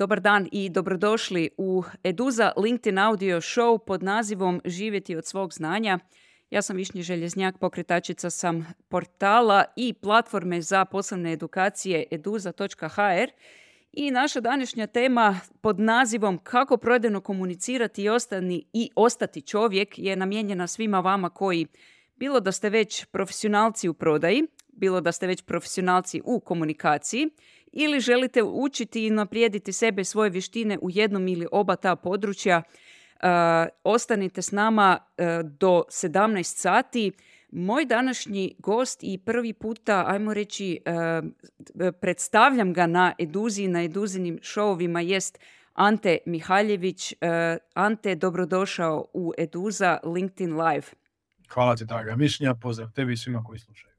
Dobar dan i dobrodošli u Eduza LinkedIn audio show pod nazivom Živjeti od svog znanja. Ja sam Višnji Željeznjak, pokretačica sam portala i platforme za poslovne edukacije eduza.hr i naša današnja tema pod nazivom Kako prodajno komunicirati i, ostani, i ostati čovjek je namijenjena svima vama koji, bilo da ste već profesionalci u prodaji, bilo da ste već profesionalci u komunikaciji ili želite učiti i naprijediti sebe svoje vještine u jednom ili oba ta područja, uh, ostanite s nama uh, do 17 sati. Moj današnji gost i prvi puta, ajmo reći, uh, predstavljam ga na Eduzi, na Eduzinim šovovima jest Ante Mihaljević. Ante, dobrodošao u Eduza LinkedIn Live. Hvala ti, draga Mišnja. Pozdrav tebi i svima koji slušaju.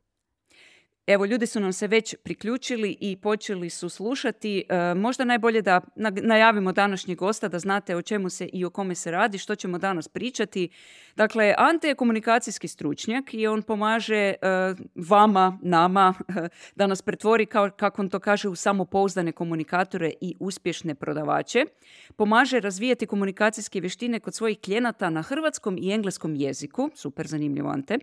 Evo, ljudi su nam se već priključili i počeli su slušati. E, možda najbolje da najavimo današnjeg gosta, da znate o čemu se i o kome se radi, što ćemo danas pričati. Dakle, Ante je komunikacijski stručnjak i on pomaže e, vama, nama, da nas pretvori, kao, kako on to kaže, u samopouzdane komunikatore i uspješne prodavače. Pomaže razvijati komunikacijske vještine kod svojih klijenata na hrvatskom i engleskom jeziku. Super zanimljivo, Ante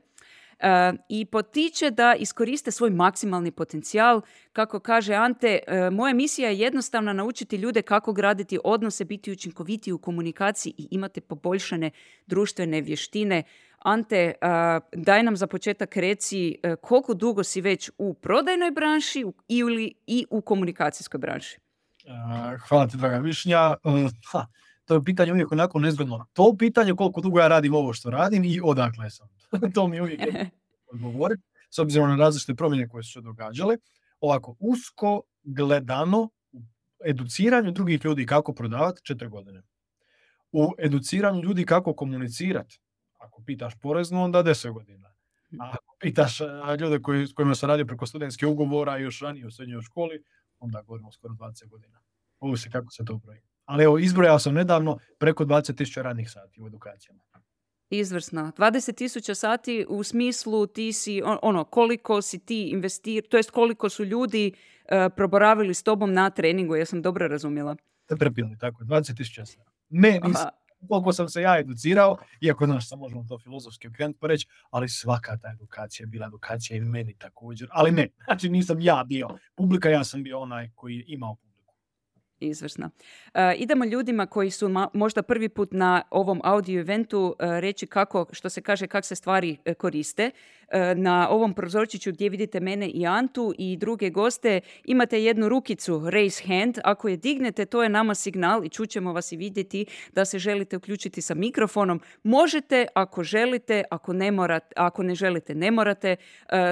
i potiče da iskoriste svoj maksimalni potencijal. Kako kaže Ante, e, moja misija je jednostavna naučiti ljude kako graditi odnose, biti učinkovitiji u komunikaciji i imate poboljšane društvene vještine. Ante, daj nam za početak reci e, koliko dugo si već u prodajnoj branši ili i u komunikacijskoj branši? Hvala ti, draga Višnja. E, ha, to je pitanje uvijek onako nezgodno. To pitanje koliko dugo ja radim ovo što radim i odakle sam. to mi uvijek odgovoriti, s obzirom na različite promjene koje su se događale. Ovako, usko gledano u educiranju drugih ljudi kako prodavati četiri godine. U educiranju ljudi kako komunicirati, ako pitaš porezno, onda deset godina. A ako pitaš ljude koji, s kojima se radi preko studentskih ugovora još ranije u srednjoj školi, onda govorimo skoro 20 godina. Ovo se kako se to broji. Ali evo, izbrojao sam nedavno preko 20.000 radnih sati u edukacijama. Izvrsno. 20.000 sati u smislu ti si, ono, koliko si ti investir, to jest koliko su ljudi uh, proboravili s tobom na treningu, ja sam dobro razumjela. Trpili, tako, 20.000 sati. Ne, nisam, koliko sam se ja educirao, iako znaš, sam možemo to filozofski okrenuti pa reći, ali svaka ta edukacija je bila edukacija i meni također. Ali ne, znači nisam ja bio publika, ja sam bio onaj koji je imao Izvrsno. E, idemo ljudima koji su možda prvi put na ovom audio eventu e, reći kako, što se kaže, kako se stvari e, koriste. E, na ovom prozorčiću gdje vidite mene i Antu i druge goste imate jednu rukicu raise hand. Ako je dignete, to je nama signal i čućemo vas i vidjeti da se želite uključiti sa mikrofonom. Možete ako želite, ako ne, morate, ako ne želite, ne morate.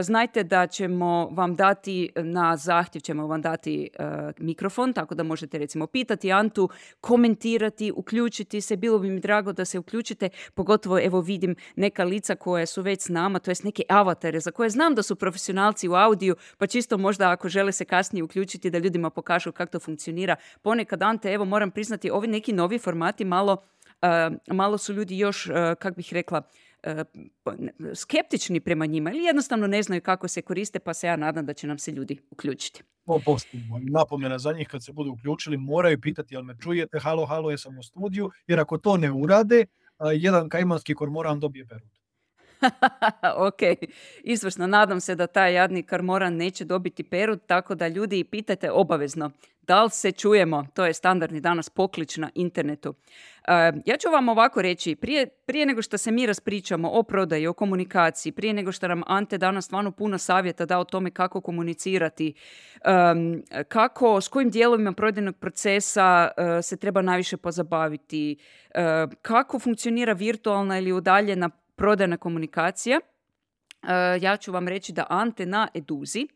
Znajte da ćemo vam dati na zahtjev ćemo vam dati mikrofon, tako da možete recimo pitati Antu, komentirati, uključiti se. Bilo bi mi drago da se uključite, pogotovo evo vidim neka lica koja su već s nama, to jest neke avatare za koje znam da su profesionalci u audiju, pa čisto možda ako žele se kasnije uključiti da ljudima pokažu kako to funkcionira. Ponekad Ante, evo moram priznati, ovi neki novi formati malo, malo su ljudi još, uh, kak bih rekla, skeptični prema njima ili jednostavno ne znaju kako se koriste, pa se ja nadam da će nam se ljudi uključiti. O, napomena za njih kad se budu uključili, moraju pitati jel me čujete, halo, halo, jesam u studiju, jer ako to ne urade, jedan kajmanski kormoran dobije perut. ok, izvrsno. Nadam se da taj jadni karmoran neće dobiti perut, tako da ljudi pitajte obavezno da li se čujemo. To je standardni danas poklič na internetu. ja ću vam ovako reći, prije, prije nego što se mi raspričamo o prodaji, o komunikaciji, prije nego što nam Ante danas stvarno puno savjeta da o tome kako komunicirati, kako, s kojim dijelovima prodajnog procesa e, se treba najviše pozabaviti, e, kako funkcionira virtualna ili udaljena prodajna komunikacija, e, ja ću vam reći da Ante na Eduzi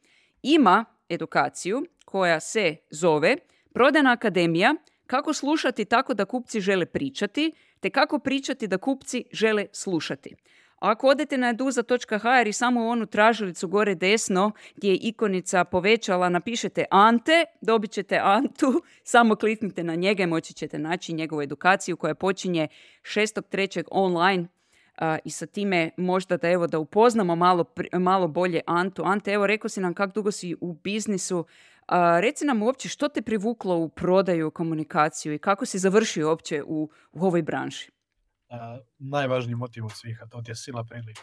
ima edukaciju koja se zove Prodajna akademija kako slušati tako da kupci žele pričati, te kako pričati da kupci žele slušati. Ako odete na eduza.hr i samo u onu tražilicu gore desno gdje je ikonica povećala, napišete Ante, dobit ćete Antu, samo kliknite na njega i moći ćete naći njegovu edukaciju koja počinje 6.3. online i sa time možda da evo da upoznamo malo, malo bolje Antu. Ante, evo rekao si nam kako dugo si u biznisu, A, reci nam uopće što te privuklo u prodaju, komunikaciju i kako si završio uopće u, u ovoj branši? A, najvažniji motiv od svih, a to ti je sila prilika.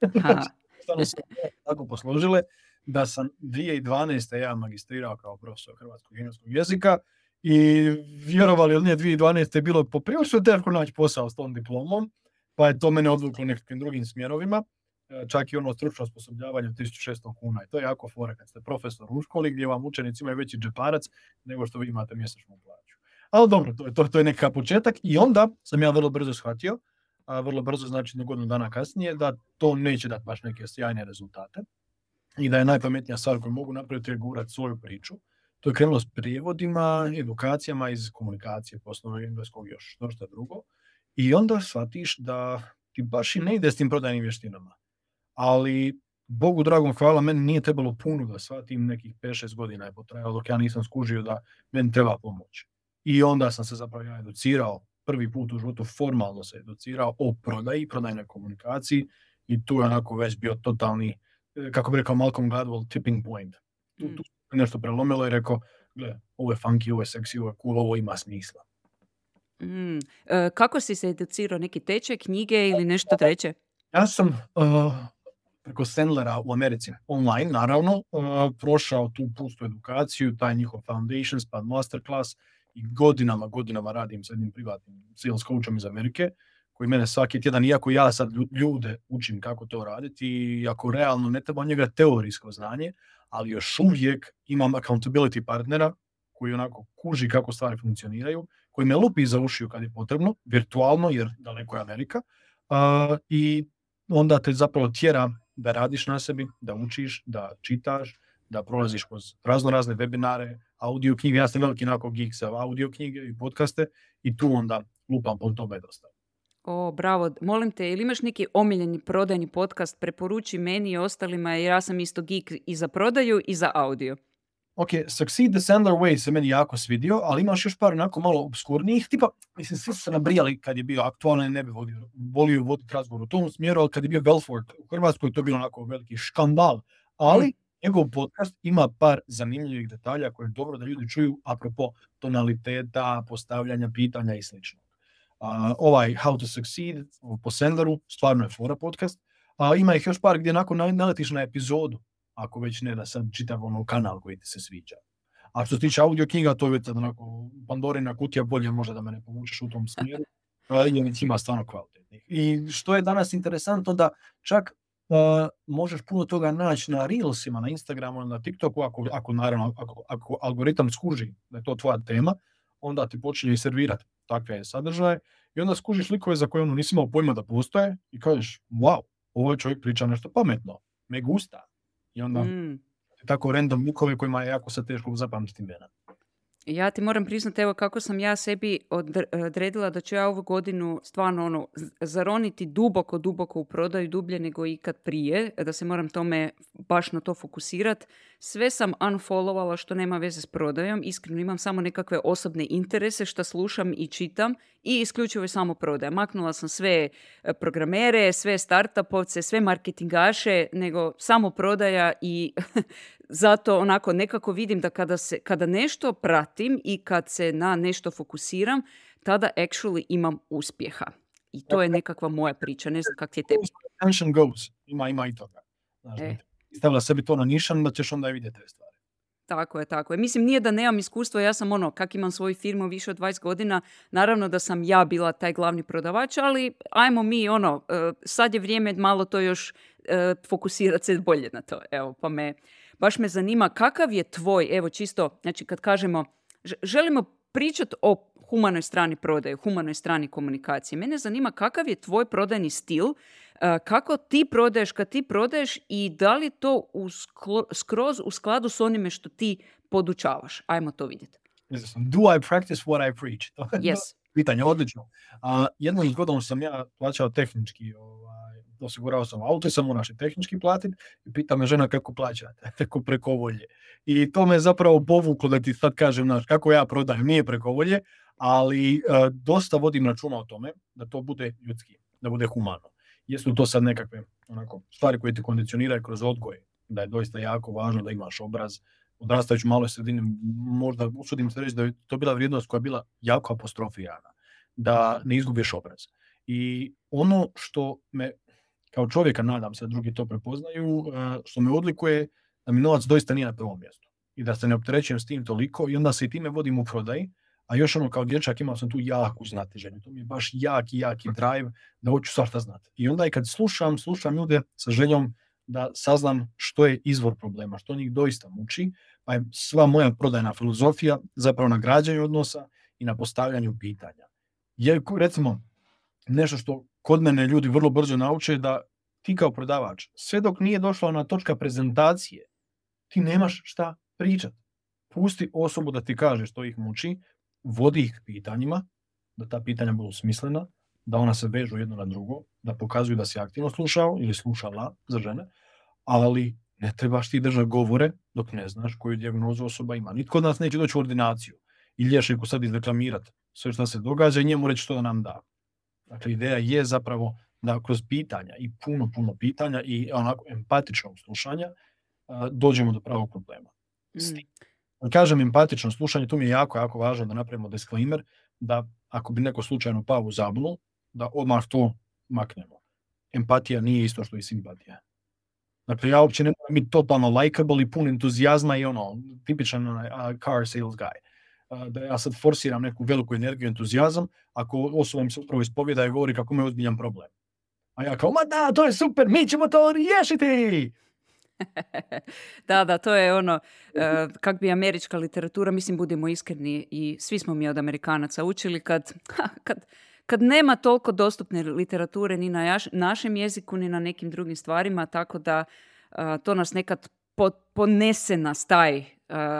Stvarno se tako posložile da sam 2012. ja magistrirao kao profesor hrvatskog i engleskog jezika i vjerovali ili nije 2012. je bilo poprilično teško naći posao s tom diplomom, pa je to mene odvuklo nekakvim drugim smjerovima, e, čak i ono stručno osposobljavanje 1600 kuna. I to je jako fora kad ste profesor u školi gdje vam učenici imaju veći džeparac nego što vi imate mjesečnu plaću. Ali dobro, to je, to, to je nekakav početak i onda sam ja vrlo brzo shvatio, a vrlo brzo znači godinu dana kasnije, da to neće dati baš neke sjajne rezultate i da je najpametnija stvar koju mogu napraviti je gurati svoju priču. To je krenulo s prijevodima, edukacijama iz komunikacije, poslovnog engleskog još što drugo. I onda shvatiš da ti baš i ne ide s tim prodajnim vještinama. Ali, Bogu dragom hvala, meni nije trebalo puno da shvatim, nekih 5-6 godina je potrajalo dok ja nisam skužio da meni treba pomoć. I onda sam se zapravo ja educirao, prvi put u životu formalno se educirao o prodaji, prodajnoj komunikaciji i tu je onako već bio totalni E, kako bi rekao Malcolm Gladwell, tipping point. Tu, mm. tu nešto prelomilo i rekao, gle, ovo je funky, ovo je seksi, ovo je cool, ovo ima smisla. Mm. E, kako si se educirao? Neki tečaj, knjige ili nešto treće? Ja sam uh, preko Sandlera u Americi, online naravno, uh, prošao tu pustu edukaciju, taj njihov Foundations, pa masterclass i godinama, godinama radim s jednim privatnim sales coachom iz Amerike koji mene svaki tjedan, iako ja sad ljude učim kako to raditi, i ako realno ne treba njega teorijsko znanje, ali još uvijek imam accountability partnera koji onako kuži kako stvari funkcioniraju, koji me lupi za ušiju kad je potrebno, virtualno jer daleko je Amerika, uh, i onda te zapravo tjera da radiš na sebi, da učiš, da čitaš, da prolaziš kroz razno razne webinare, audio knjige, ja sam veliki onako geek za audio knjige i podcaste i tu onda lupam po tome dosta. O, bravo. Molim te, ili imaš neki omiljeni prodajni podcast, preporuči meni i ostalima, jer ja sam isto geek i za prodaju i za audio. Ok, Succeed the Sandler Way se meni jako svidio, ali imaš još par onako malo obskurnijih, tipa, mislim, svi su se nabrijali kad je bio aktualno i ne bi volio, volio voditi razgovor u tom smjeru, ali kad je bio Belfort u Hrvatskoj, to je bilo onako veliki škandal. Ali, njegov podcast ima par zanimljivih detalja koje je dobro da ljudi čuju apropo tonaliteta, postavljanja pitanja i slično ovaj How to Succeed po Sandleru, stvarno je fora podcast. A, ima ih još par gdje nakon naletiš na epizodu, ako već ne da sad čitav ono kanal koji ti se sviđa. A što se tiče audio knjiga, to je već onako Pandorina kutija, bolje možda da me ne povučeš u tom smjeru. Jer ima stvarno kvalitetnih. I što je danas interesantno da čak uh, možeš puno toga naći na Reelsima, na Instagramu, na TikToku, ako, ako naravno, ako, ako algoritam skuži da je to tvoja tema, onda ti počinje i servirati takve sadržaje i onda skužiš likove za koje ono nisi imao pojma da postoje i kažeš, wow, ovo čovjek priča nešto pametno, me gusta. I onda mm. tako random likove kojima je jako se teško zapamtiti imena. Ja ti moram priznati, evo kako sam ja sebi odredila da ću ja ovu godinu stvarno ono, zaroniti duboko, duboko u prodaju, dublje nego ikad prije, da se moram tome baš na to fokusirati. Sve sam unfollovala što nema veze s prodajom, iskreno imam samo nekakve osobne interese što slušam i čitam i isključivo je samo prodaja. Maknula sam sve e, programere, sve startupovce, sve marketingaše, nego samo prodaja i zato onako nekako vidim da kada, se, kada nešto pratim i kad se na nešto fokusiram, tada actually imam uspjeha. I to je nekakva moja priča, ne znam kak ti je tebi. Attention goes, ima, ima i toga. Znaš, e. Stavila sebi to na nišan, da ćeš onda vidjeti te stvari. Tako je, tako je. Mislim, nije da nemam iskustvo, ja sam ono, kak imam svoju firmu više od 20 godina, naravno da sam ja bila taj glavni prodavač, ali ajmo mi, ono, e, sad je vrijeme malo to još e, fokusirati se bolje na to. Evo, pa me, baš me zanima kakav je tvoj, evo čisto, znači kad kažemo, želimo pričati o humanoj strani prodaje, humanoj strani komunikacije. Mene zanima kakav je tvoj prodajni stil, kako ti prodaješ kad ti prodaješ i da li to skroz u skladu s onime što ti podučavaš. Ajmo to vidjeti. Do I practice what I preach? yes. Pitanje, odlično. Uh, jednom zgodom sam ja plaćao tehnički ovaj, osigurao sam auto i sam i tehnički platiti i pita me žena kako plaćate, tako preko volje. I to me zapravo povuklo da ti sad kažem, znaš, kako ja prodajem, nije preko volje, ali uh, dosta vodim računa o tome da to bude ljudski, da bude humano. Jesu to sad nekakve onako, stvari koje ti kondicioniraju kroz odgoj, da je doista jako važno da imaš obraz, odrastajući u maloj sredini, možda usudim se reći da je to bila vrijednost koja je bila jako apostrofirana, da ne izgubiš obraz. I ono što me kao čovjeka, nadam se da drugi to prepoznaju, e, što me odlikuje da mi novac doista nije na prvom mjestu. I da se ne opterećujem s tim toliko i onda se i time vodim u prodaji, a još ono kao dječak imao sam tu jaku znatiženju. To mi je baš jaki, jaki drive da hoću svašta znati. I onda i kad slušam, slušam ljude sa željom da saznam što je izvor problema, što njih doista muči, pa je sva moja prodajna filozofija zapravo na građanju odnosa i na postavljanju pitanja. Jer recimo nešto što kod mene ljudi vrlo brzo nauče da ti kao prodavač, sve dok nije došla na točka prezentacije, ti nemaš šta pričat. Pusti osobu da ti kaže što ih muči, vodi ih pitanjima, da ta pitanja budu smislena, da ona se vežu jedno na drugo, da pokazuju da si aktivno slušao ili slušala za žene, ali ne trebaš ti držati govore dok ne znaš koju dijagnozu osoba ima. Nitko od nas neće doći u ordinaciju i liječniku sad izreklamirati sve što se događa i njemu reći što da nam da. Dakle, ideja je zapravo da kroz pitanja i puno, puno pitanja i onako empatičnog slušanja dođemo do pravog problema. Mm. Kažem empatično slušanje, tu mi je jako, jako važno da napravimo disclaimer, da ako bi neko slučajno pao u zabunu, da odmah to maknemo. Empatija nije isto što i simpatija. Dakle, ja uopće ne moram biti totalno likeable i pun entuzijazma i ono, tipičan car sales guy. Da ja sad forsiram neku veliku energiju, entuzijazam, ako osoba mi se upravo ispovjeda i govori kako ima ozbiljan problem. A ja kao, ma da, to je super, mi ćemo to riješiti! da, da, to je ono, uh, kak bi američka literatura, mislim, budemo iskreni i svi smo mi od Amerikanaca učili kad, kad, kad nema toliko dostupne literature ni na našem jeziku, ni na nekim drugim stvarima, tako da to nas nekad ponese nas taj,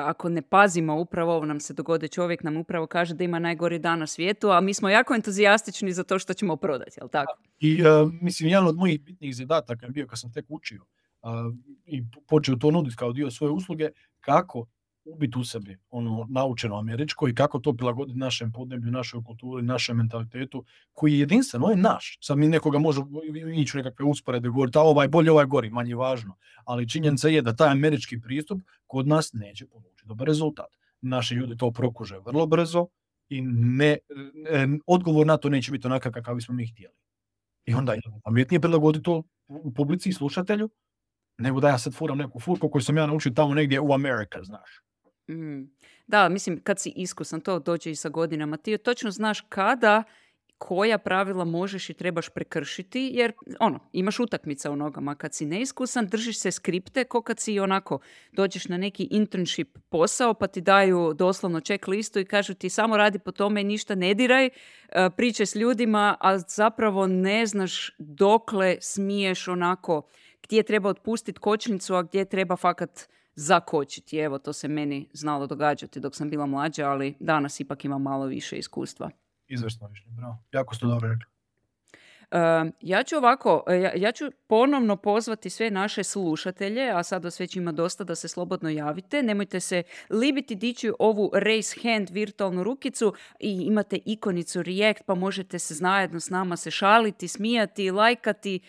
ako ne pazimo, upravo ovo nam se dogode, čovjek nam upravo kaže da ima najgori dan na svijetu, a mi smo jako entuzijastični za to što ćemo prodati, jel tako? I mislim, jedan od mojih bitnih zadataka je bio kad sam tek učio i počeo to nuditi kao dio svoje usluge, kako ubiti u sebi ono naučeno američko i kako to prilagoditi našem podneblju, našoj kulturi, našem mentalitetu koji je jedinstven, on je naš. Sad mi nekoga može ići nekakve usporede govoriti, a ovaj bolje, ovaj gori, manje važno. Ali činjenica je da taj američki pristup kod nas neće polučiti dobar rezultat. Naši ljudi to prokuže vrlo brzo i ne, odgovor na to neće biti onakav kakav bismo mi htjeli. I onda je pametnije prilagoditi to u publici i slušatelju, nego da ja sad furam neku furku koju sam ja naučio tamo negdje u Amerika, znaš. Mm. Da, mislim, kad si iskusan, to dođe i sa godinama. Ti točno znaš kada koja pravila možeš i trebaš prekršiti, jer ono, imaš utakmica u nogama. Kad si neiskusan, držiš se skripte, ko kad si onako dođeš na neki internship posao, pa ti daju doslovno check listu i kažu ti samo radi po tome ništa ne diraj, e, priče s ljudima, a zapravo ne znaš dokle smiješ onako, gdje treba otpustiti kočnicu, a gdje treba fakat zakočiti. Evo, to se meni znalo događati dok sam bila mlađa, ali danas ipak imam malo više iskustva. Izvrsno bravo. Jako ste dobro rekli. Ja ću ovako, e, ja, ja, ću ponovno pozvati sve naše slušatelje, a sad vas već ima dosta da se slobodno javite. Nemojte se libiti dići ovu raise hand virtualnu rukicu i imate ikonicu react pa možete se zajedno s nama se šaliti, smijati, lajkati,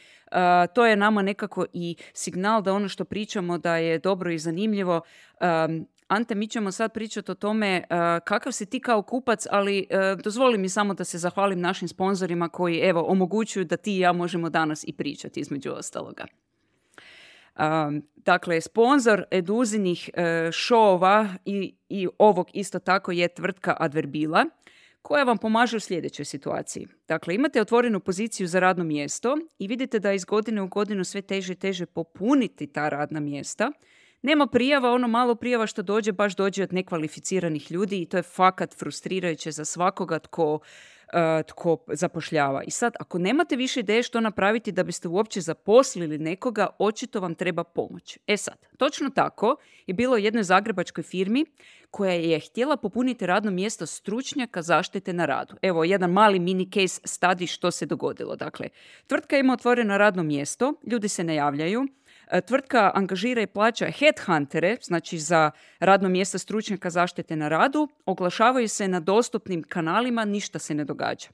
to je nama nekako i signal da ono što pričamo da je dobro i zanimljivo. Ante, mi ćemo sad pričati o tome kakav si ti kao kupac, ali uh, dozvoli mi samo da se zahvalim našim sponzorima koji evo omogućuju da ti i ja možemo danas i pričati između ostaloga. dakle, sponzor eduzinih uh, šova i, i ovog isto tako je tvrtka Adverbila koja vam pomaže u sljedećoj situaciji. Dakle, imate otvorenu poziciju za radno mjesto i vidite da iz godine u godinu sve teže i teže popuniti ta radna mjesta. Nema prijava, ono malo prijava što dođe baš dođe od nekvalificiranih ljudi i to je fakat frustrirajuće za svakoga tko E, tko zapošljava. I sad, ako nemate više ideje što napraviti da biste uopće zaposlili nekoga, očito vam treba pomoć. E sad, točno tako je bilo u jednoj zagrebačkoj firmi koja je htjela popuniti radno mjesto stručnjaka zaštite na radu. Evo, jedan mali mini case study što se dogodilo. Dakle, tvrtka ima otvoreno radno mjesto, ljudi se ne javljaju, E, tvrtka angažira i plaća headhuntere, znači za radno mjesto stručnjaka zaštite na radu, oglašavaju se na dostupnim kanalima, ništa se ne događa.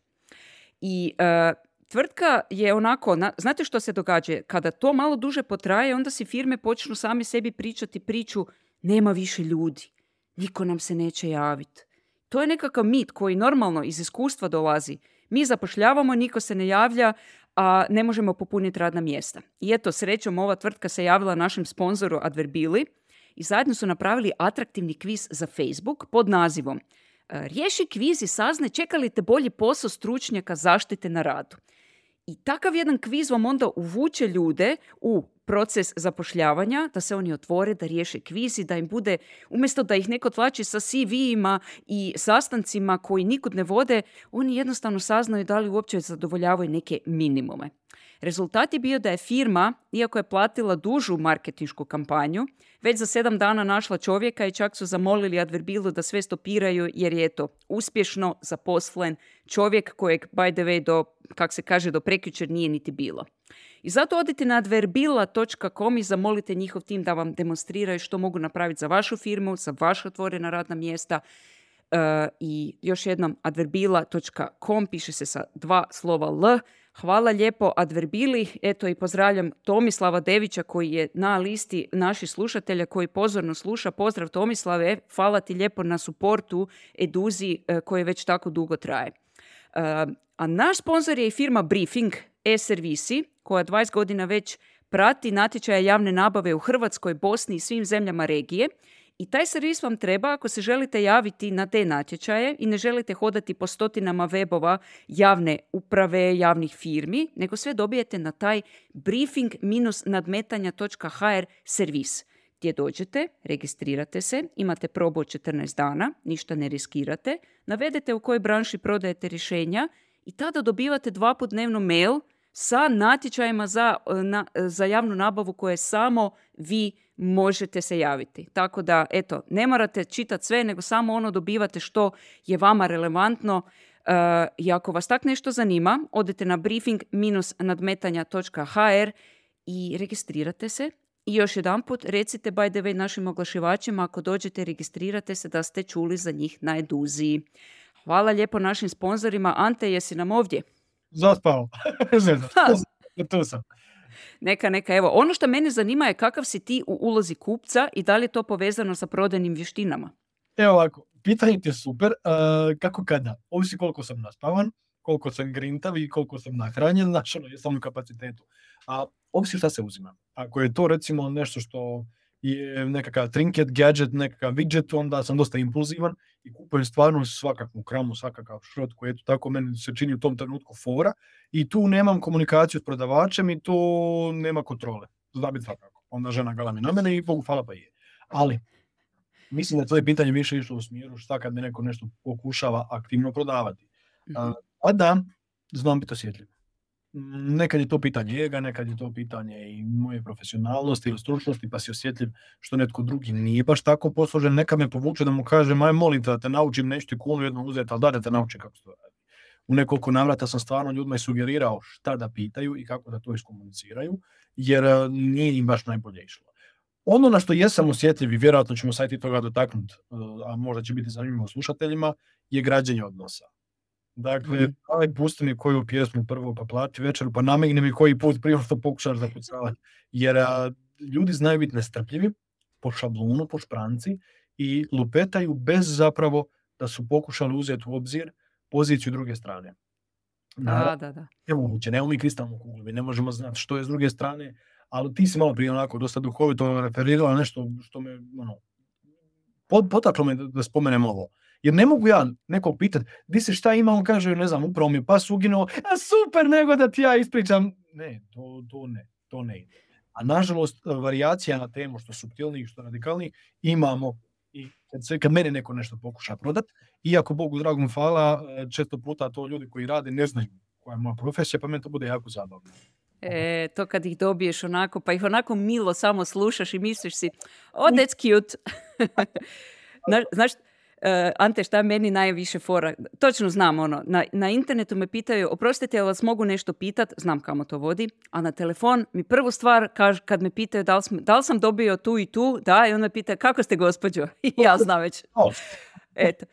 I e, tvrtka je onako, znate što se događa? Kada to malo duže potraje, onda si firme počnu sami sebi pričati priču nema više ljudi, niko nam se neće javiti. To je nekakav mit koji normalno iz iskustva dolazi. Mi zapošljavamo, niko se ne javlja, a ne možemo popuniti radna mjesta. I eto, srećom, ova tvrtka se javila našem sponzoru Adverbili i zajedno su napravili atraktivni kviz za Facebook pod nazivom E, riješi kviz i sazne čeka li te bolji posao stručnjaka zaštite na radu. I takav jedan kviz vam onda uvuče ljude u proces zapošljavanja, da se oni otvore, da riješe kviz i da im bude, umjesto da ih neko tlači sa CV-ima i sastancima koji nikud ne vode, oni jednostavno saznaju da li uopće zadovoljavaju neke minimume. Rezultat je bio da je firma, iako je platila dužu marketinšku kampanju, već za sedam dana našla čovjeka i čak su zamolili Adverbilu da sve stopiraju jer je to uspješno zaposlen čovjek kojeg, by the way, do, kak se kaže, do prekjučer nije niti bilo. I zato odite na adverbila.com i zamolite njihov tim da vam demonstriraju što mogu napraviti za vašu firmu, za vaša otvorena radna mjesta. E, I još jednom adverbila.com piše se sa dva slova L Hvala lijepo Adverbili, eto i pozdravljam Tomislava Devića koji je na listi naših slušatelja koji pozorno sluša. Pozdrav Tomislave, hvala ti lijepo na suportu Eduzi e, koji već tako dugo traje. E, a naš sponsor je i firma Briefing e-servisi koja 20 godina već prati natječaje javne nabave u Hrvatskoj, Bosni i svim zemljama regije i taj servis vam treba ako se želite javiti na te natječaje i ne želite hodati po stotinama webova javne uprave, javnih firmi, nego sve dobijete na taj briefing-nadmetanja.hr servis gdje dođete, registrirate se, imate probu od 14 dana, ništa ne riskirate, navedete u kojoj branši prodajete rješenja i tada dobivate dva put dnevno mail sa natječajima za, za javnu nabavu koje samo vi možete se javiti. Tako da, eto, ne morate čitati sve, nego samo ono dobivate što je vama relevantno. Uh, I ako vas tak nešto zanima, odete na briefing-nadmetanja.hr i registrirate se. I još jedan put recite by the way našim oglašivačima ako dođete registrirate se da ste čuli za njih na eduziji. Hvala lijepo našim sponzorima. Ante, jesi nam ovdje? Zaspao. tu sam. Neka, neka. Evo, ono što mene zanima je kakav si ti u ulozi kupca i da li je to povezano sa prodajnim vještinama? Evo ovako, pitanje ti je super. Uh, kako kada? Ovisi koliko sam naspavan, koliko sam grintav i koliko sam nahranjen, znači ono, jesam u kapacitetu. A ovisi šta se uzima. Ako je to recimo nešto što je nekakav trinket, gadget, nekakav widget, onda sam dosta impulzivan i kupujem stvarno svakakvu kramu, svakakav šrot koji je tako meni se čini u tom trenutku fora i tu nemam komunikaciju s prodavačem i tu nema kontrole. Zna biti svakako. Onda žena galami na mene i Bogu hvala pa je. Ali, mislim da to je pitanje više išlo u smjeru šta kad me neko nešto pokušava aktivno prodavati. Mm-hmm. A da, znam biti osjetljiv nekad je to pitanje ega, nekad je to pitanje i moje profesionalnosti ili stručnosti, pa si osjetljiv što netko drugi nije baš tako posložen, neka me povuče da mu kaže, aj molim te da te naučim nešto i kunu jedno uzeti, ali da, da te naučim kako to radi. U nekoliko navrata sam stvarno ljudima i sugerirao šta da pitaju i kako da to iskomuniciraju, jer e, nije im baš najbolje išlo. Ono na što jesam osjetljiv i vjerojatno ćemo sajti toga dotaknuti, e, a možda će biti zanimljivo slušateljima, je građenje odnosa. Dakle, mm. aj pusti mi koju pjesmu prvo pa plati večer, pa namigni mi koji put prije što pokušaš zakucavati. Jer a, ljudi znaju biti nestrpljivi po šablonu, po špranci i lupetaju bez zapravo da su pokušali uzeti u obzir poziciju druge strane. Da, da, da. Je moguće, nemamo mi kristalnu kuglu, ne možemo znati što je s druge strane, ali ti si malo prije onako dosta duhovito referirala nešto što me ono, potaklo me da, da spomenem ovo. Jer ne mogu ja nekog pitati, di se šta ima, on kaže, ne znam, upravo mi je pas uginuo, a super, nego da ti ja ispričam. Ne, to, to ne, to ne ide. A nažalost, varijacija na temu, što subtilniji, što radikalniji, imamo i kad, se, kad mene neko nešto pokuša prodat, iako Bogu dragom hvala, često puta to ljudi koji rade ne znaju koja je moja profesija, pa meni to bude jako zabavno. E, to kad ih dobiješ onako, pa ih onako milo samo slušaš i misliš si, oh, that's cute. Znaš, Ante, šta meni najviše fora? Točno znam ono, na, na internetu me pitaju, oprostite, jel vas mogu nešto pitat? Znam kamo to vodi. A na telefon mi prvu stvar kaž, kad me pitaju da li, sam, da li sam dobio tu i tu, da, i on me pita kako ste gospođo? I ja znam već. Eto,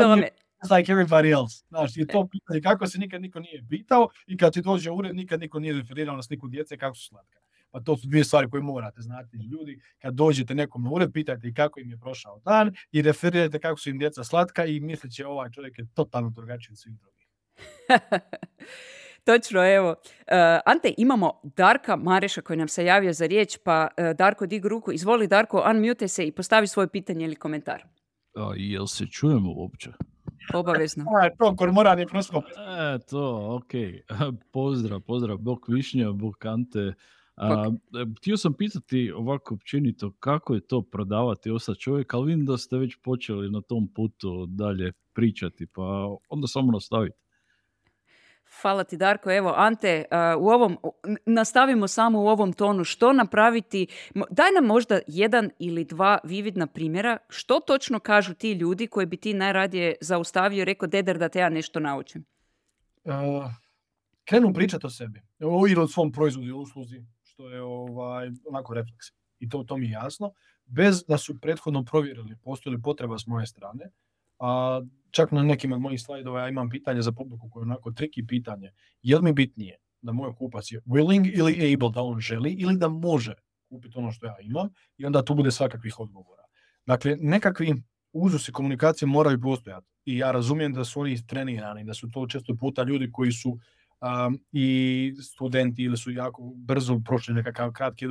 to vam je... like everybody else. Znaš, je to pitanje kako se nikad niko nije pitao i kad ti dođe ured nikad niko nije referirao na sliku djece kako su slatka. Pa to su dvije stvari koje morate znati. Ljudi, kad dođete nekom na ured, pitajte kako im je prošao dan i referirajte kako su im djeca slatka i mislit će ovaj čovjek je totalno drugačiji od svih drugih. Točno, evo. Uh, Ante, imamo Darka Mareša koji nam se javio za riječ, pa uh, Darko dig ruku. Izvoli Darko, unmute se i postavi svoje pitanje ili komentar. A, jel se čujemo uopće? Obavezno. A, to kormoran je prosto. E, to, ok. pozdrav, pozdrav, bok Višnja, bok Ante. A, e, htio sam pitati ovako općenito kako je to prodavati osa čovjek, ali vidim da ste već počeli na tom putu dalje pričati, pa onda samo nastavite. Hvala ti Darko. Evo Ante, u ovom, nastavimo samo u ovom tonu. Što napraviti? Daj nam možda jedan ili dva vividna primjera. Što točno kažu ti ljudi koji bi ti najradije zaustavio i rekao Deder da te ja nešto naučim? Uh, krenu pričati o sebi. Ili o svom proizvodu i usluzi, što je ovaj, onako refleks. I to, to mi je jasno. Bez da su prethodno provjerili postoji li potreba s moje strane. A čak na nekim od mojih slajdova ja imam pitanje za publiku koje je onako triki pitanje. Je li mi bitnije da moj kupac je willing ili able da on želi ili da može kupiti ono što ja imam i onda tu bude svakakvih odgovora. Dakle, nekakvi uzusi komunikacije moraju postojati i ja razumijem da su oni trenirani, da su to često puta ljudi koji su um, i studenti ili su jako brzo prošli nekakav kratki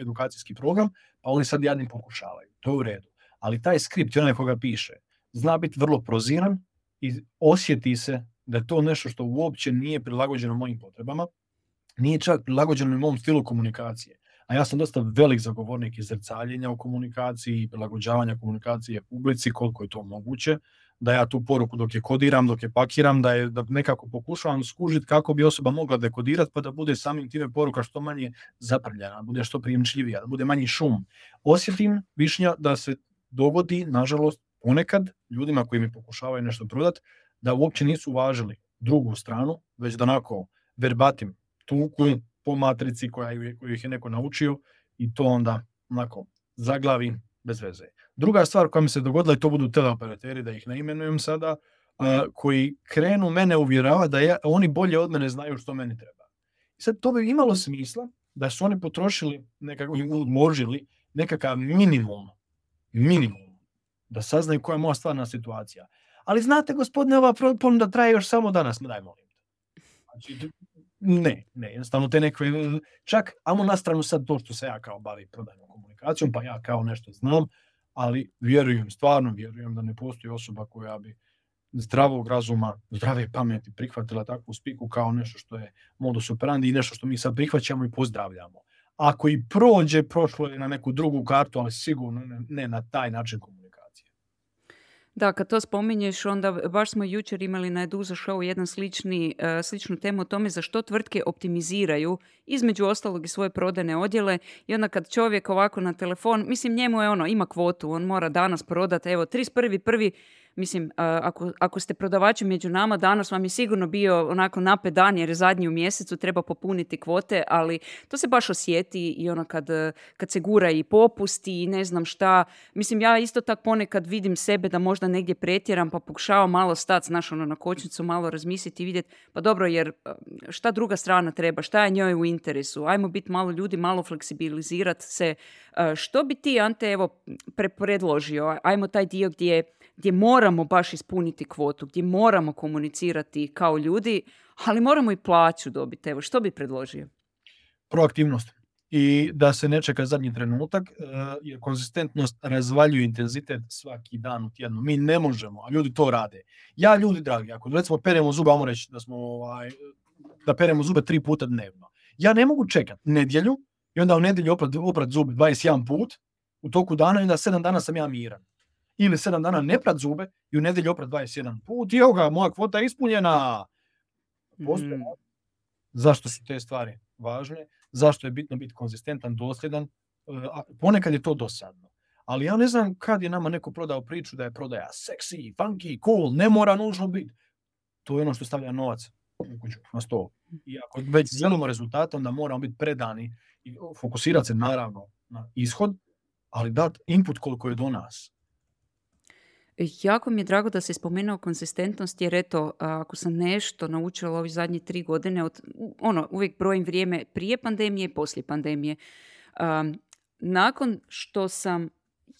edukacijski program, pa oni sad jadni pokušavaju. To je u redu. Ali taj skript, onaj koga piše, zna biti vrlo proziran i osjeti se da je to nešto što uopće nije prilagođeno mojim potrebama, nije čak prilagođeno i mom stilu komunikacije. A ja sam dosta velik zagovornik izrcaljenja u komunikaciji i prilagođavanja komunikacije publici koliko je to moguće, da ja tu poruku dok je kodiram, dok je pakiram, da je da nekako pokušavam skužiti kako bi osoba mogla dekodirati pa da bude samim time poruka što manje zaprljena, da bude što prijemčljivija, da bude manji šum. Osjetim višnja da se dogodi, nažalost, ponekad ljudima koji mi pokušavaju nešto prodati, da uopće nisu uvažili drugu stranu, već da onako verbatim tuku po matrici koja, ih je neko naučio i to onda onako zaglavi bez veze. Druga stvar koja mi se dogodila i to budu teleoperateri, da ih ne imenujem sada, koji krenu mene uvjeravati da ja, oni bolje od mene znaju što meni treba. Sad to bi imalo smisla da su oni potrošili nekako, možili nekakav minimum, minimum da saznaju koja je moja stvarna situacija. Ali znate, gospodine, ova ponuda traje još samo danas, daj molim. Znači, ne, ne, jednostavno te neke, čak, amo na stranu sad to što se ja kao bavi prodajnom komunikacijom, pa ja kao nešto znam, ali vjerujem, stvarno vjerujem da ne postoji osoba koja bi zdravog razuma, zdrave pameti prihvatila takvu spiku kao nešto što je modus operandi i nešto što mi sad prihvaćamo i pozdravljamo. Ako i prođe, prošlo je na neku drugu kartu, ali sigurno ne, na taj način. Da, kad to spominješ, onda baš smo jučer imali na Eduza Show jedan slični, uh, sličnu temu o tome za što tvrtke optimiziraju, između ostalog i svoje prodajne odjele. I onda kad čovjek ovako na telefon, mislim njemu je ono, ima kvotu, on mora danas prodati, evo 31.1 Mislim, ako, ako ste prodavači među nama, danas vam je sigurno bio onako napet dan jer je zadnji u mjesecu, treba popuniti kvote, ali to se baš osjeti i ono kad, kad se gura i popusti i ne znam šta. Mislim, ja isto tak ponekad vidim sebe da možda negdje pretjeram pa pokušavam malo stati, znaš, ono na kočnicu, malo razmisliti i vidjeti, pa dobro, jer šta druga strana treba, šta je njoj u interesu, ajmo biti malo ljudi, malo fleksibilizirati se. Što bi ti, Ante, evo, predložio? Ajmo taj dio gdje gdje moramo baš ispuniti kvotu, gdje moramo komunicirati kao ljudi, ali moramo i plaću dobiti. Evo, što bi predložio? Proaktivnost. I da se ne čeka zadnji trenutak, e, jer konzistentnost razvaljuje intenzitet svaki dan u tjednu. Mi ne možemo, a ljudi to rade. Ja, ljudi dragi, ako recimo peremo zube, ajmo reći da smo ovaj, da peremo zube tri puta dnevno. Ja ne mogu čekati nedjelju i onda u nedjelju oprat, oprat zube 21 put u toku dana i onda 7 dana sam ja miran ili 7 dana ne prat zube i u nedjelju oprat 21 put i evo ga, moja kvota je ispunjena. Mm. Zašto su te stvari važne? Zašto je bitno biti konzistentan, dosljedan? E, ponekad je to dosadno. Ali ja ne znam kad je nama neko prodao priču da je prodaja seksi, funky, cool, ne mora nužno biti. To je ono što stavlja novac na stol. I ako već želimo rezultate, onda moramo biti predani i fokusirati se naravno na ishod, ali dati input koliko je do nas. Jako mi je drago da se spomenuo konzistentnost jer eto, ako sam nešto naučila ovih zadnjih tri godine, od, ono, uvijek brojim vrijeme prije pandemije i poslije pandemije. nakon što sam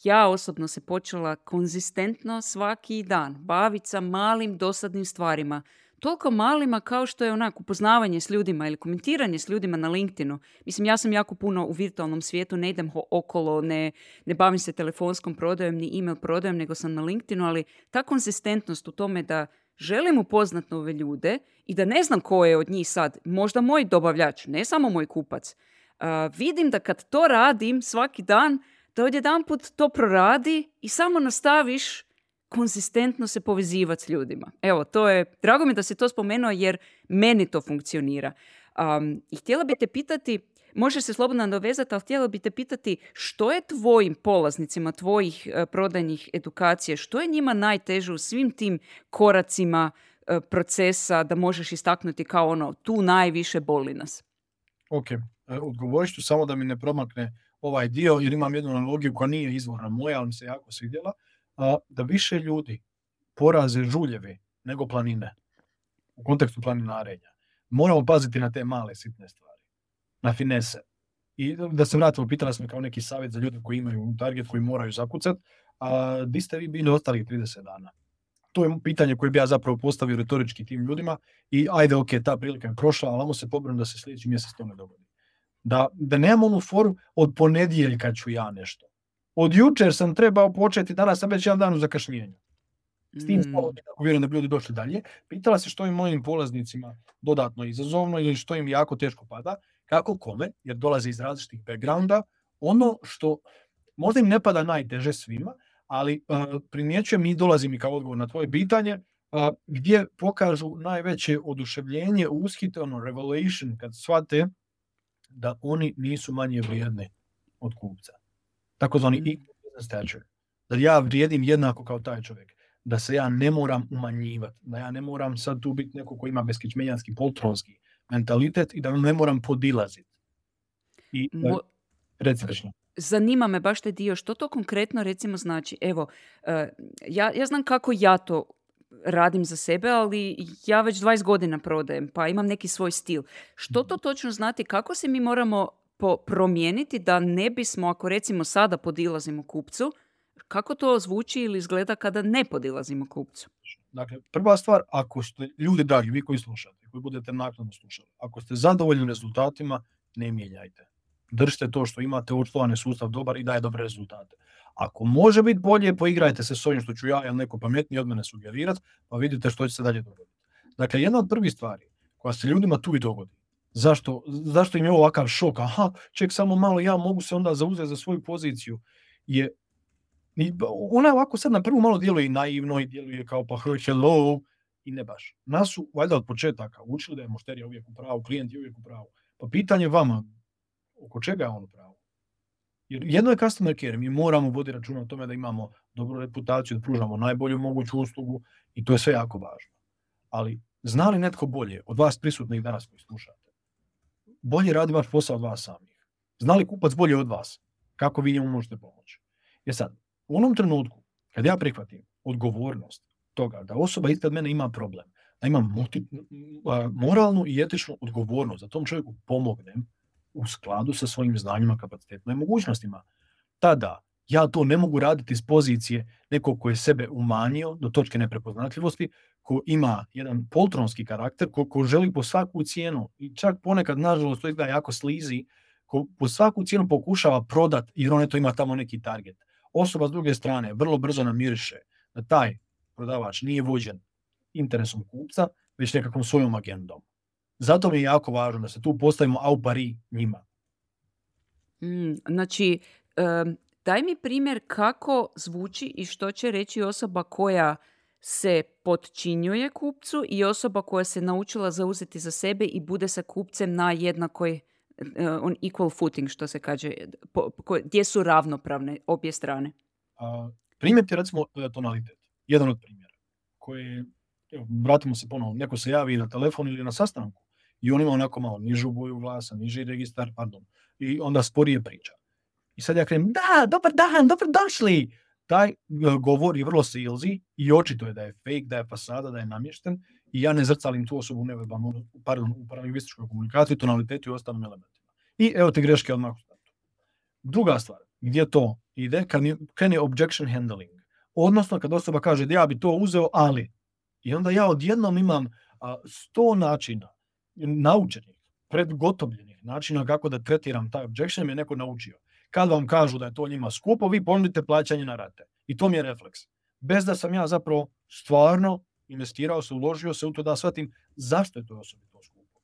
ja osobno se počela konzistentno svaki dan baviti sa malim dosadnim stvarima, toliko malima kao što je onako upoznavanje s ljudima ili komentiranje s ljudima na LinkedInu. Mislim, ja sam jako puno u virtualnom svijetu, ne idem okolo, ne, ne bavim se telefonskom prodajom ni email prodajom, nego sam na LinkedInu, ali ta konzistentnost u tome da želim upoznat nove ljude i da ne znam ko je od njih sad, možda moj dobavljač, ne samo moj kupac. vidim da kad to radim svaki dan, da odjedanput to proradi i samo nastaviš konzistentno se povezivati s ljudima. Evo, to je, drago mi da se to spomenuo jer meni to funkcionira. Um, I htjela bi te pitati, možeš se slobodno nadovezati, ali htjela bi te pitati što je tvojim polaznicima, tvojih uh, prodajnih edukacija, što je njima najteže u svim tim koracima uh, procesa da možeš istaknuti kao ono, tu najviše boli nas? Ok, e, odgovorit ću samo da mi ne promakne ovaj dio, jer imam jednu analogiju koja nije izvorna moja, ali mi se jako svidjela a, da više ljudi poraze žuljeve nego planine u kontekstu planinarenja. Moramo paziti na te male sitne stvari, na finese. I da se vratimo, pitala sam kao neki savjet za ljude koji imaju target, koji moraju zakucati, a di ste vi bili ostalih 30 dana? To je pitanje koje bi ja zapravo postavio retorički tim ljudima i ajde, ok, ta prilika je prošla, ali se pobrinu da se sljedeći mjesec to ne dogodi. Da, da nemamo onu foru od ponedjeljka ću ja nešto. Od jučer sam trebao početi, danas sam već jedan dan u zakašnjenju. S tim mm. vjerujem da bi ljudi došli dalje. Pitala se što im mojim polaznicima dodatno izazovno ili što im jako teško pada. Kako kome, jer dolaze iz različitih backgrounda. Ono što možda im ne pada najteže svima, ali uh, primjećujem i dolazim i kao odgovor na tvoje pitanje, uh, gdje pokažu najveće oduševljenje, uskite, ono, revelation, kad shvate da oni nisu manje vrijedni od kupca takozvani mm. equal stature. Da ja vrijedim jednako kao taj čovjek. Da se ja ne moram umanjivati. Da ja ne moram sad tu biti neko ko ima beskičmenjanski, poltronski mentalitet i da ne moram podilaziti. I, e, Mo- Zanima me baš taj dio, što to konkretno recimo znači? Evo, e, ja, ja znam kako ja to radim za sebe, ali ja već 20 godina prodajem, pa imam neki svoj stil. Što to mhm. točno znati? Kako se mi moramo po- promijeniti da ne bismo, ako recimo sada podilazimo kupcu, kako to zvuči ili izgleda kada ne podilazimo kupcu? Dakle, prva stvar, ako ste ljudi dragi, vi koji slušate, koji budete naknadno slušali, ako ste zadovoljni rezultatima, ne mijenjajte. Držite to što imate, očuvane sustav dobar i daje dobre rezultate. Ako može biti bolje, poigrajte se s ovim što ću ja ili neko pametniji od mene sugerirati, pa vidite što će se dalje dogoditi. Dakle, jedna od prvih stvari koja se ljudima tu i dogodi, Zašto, zašto im je ovakav šok? Aha, ček samo malo, ja mogu se onda zauzeti za svoju poziciju. Je, ona ovako sad na prvu malo djeluje naivno i djeluje kao pa hello i ne baš. Nas su valjda od početaka učili da je mušterija uvijek u pravu, klijent je uvijek u pravu. Pa pitanje vama, oko čega je on u pravu? Jer jedno je customer care, mi moramo voditi računa o tome da imamo dobru reputaciju, da pružamo najbolju moguću uslugu i to je sve jako važno. Ali zna li netko bolje od vas prisutnih danas koji slušate? Bolje radi vaš posao od vas samih. Zna li kupac bolje od vas? Kako vi njemu možete pomoći? Jer sad, u onom trenutku, kad ja prihvatim odgovornost toga da osoba ispred mene ima problem, da imam moralnu i etičnu odgovornost da tom čovjeku pomognem u skladu sa svojim znanjima, kapacitetima i mogućnostima, tada ja to ne mogu raditi iz pozicije nekog koji je sebe umanjio do točke neprepoznatljivosti, ko ima jedan poltronski karakter, ko, ko želi po svaku cijenu, i čak ponekad, nažalost, to izgleda jako slizi, ko po svaku cijenu pokušava prodat, jer on to ima tamo neki target. Osoba s druge strane vrlo brzo namiriše da taj prodavač nije vođen interesom kupca, već nekakvom svojom agendom. Zato mi je jako važno da se tu postavimo au pari njima. Mm, znači, Daj mi primjer kako zvuči i što će reći osoba koja se podčinjuje kupcu i osoba koja se naučila zauzeti za sebe i bude sa kupcem na jednakoj uh, on equal footing, što se kaže, gdje su ravnopravne obje strane. A, primjer je recimo e, tonalitet. Jedan od primjera. Koji, evo, vratimo se ponovno, neko se javi na telefon ili na sastanku i on ima onako malo nižu boju glasa, niži registar, pardon, i onda sporije priča. I sad ja krenem, da, dobar dan, dobro došli. Taj govor je vrlo salesy i očito je da je fake, da je fasada, da je namješten i ja ne zrcalim tu osobu u neverbalnom, pardon, u paralingvističkoj komunikaciji, tonalitetu i ostalim elementima. I evo te greške odmah u startu. Druga stvar, gdje to ide, kad je objection handling. Odnosno, kad osoba kaže da ja bi to uzeo, ali. I onda ja odjednom imam a, sto načina naučenih, predgotovljenih načina kako da tretiram taj objection, je neko naučio. Kad vam kažu da je to njima skupo, vi ponudite plaćanje na rate. I to mi je refleks. Bez da sam ja zapravo stvarno investirao se, uložio se u to da shvatim zašto je to osobi to skupo.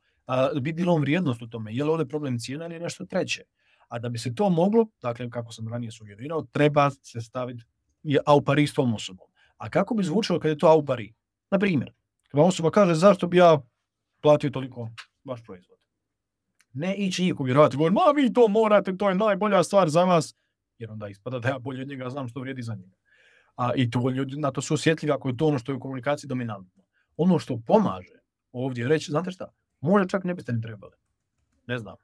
Bilo vrijednost u tome, je li ovdje problem cijena ili nešto treće. A da bi se to moglo, dakle, kako sam ranije sugerirao, treba se staviti au pari s tom osobom. A kako bi zvučalo kad je to au pari? Na primjer, kad osoba kaže zašto bi ja platio toliko vaš proizvod. Ne ići njih uvjerovati, govorim, ma vi to morate, to je najbolja stvar za vas, jer onda ispada da ja bolje od njega znam što vrijedi za njega. A, I to ljudi na to su osjetljivi ako je to ono što je u komunikaciji dominantno. Ono što pomaže ovdje reći, znate šta, možda čak ne biste ni trebali. Ne znam.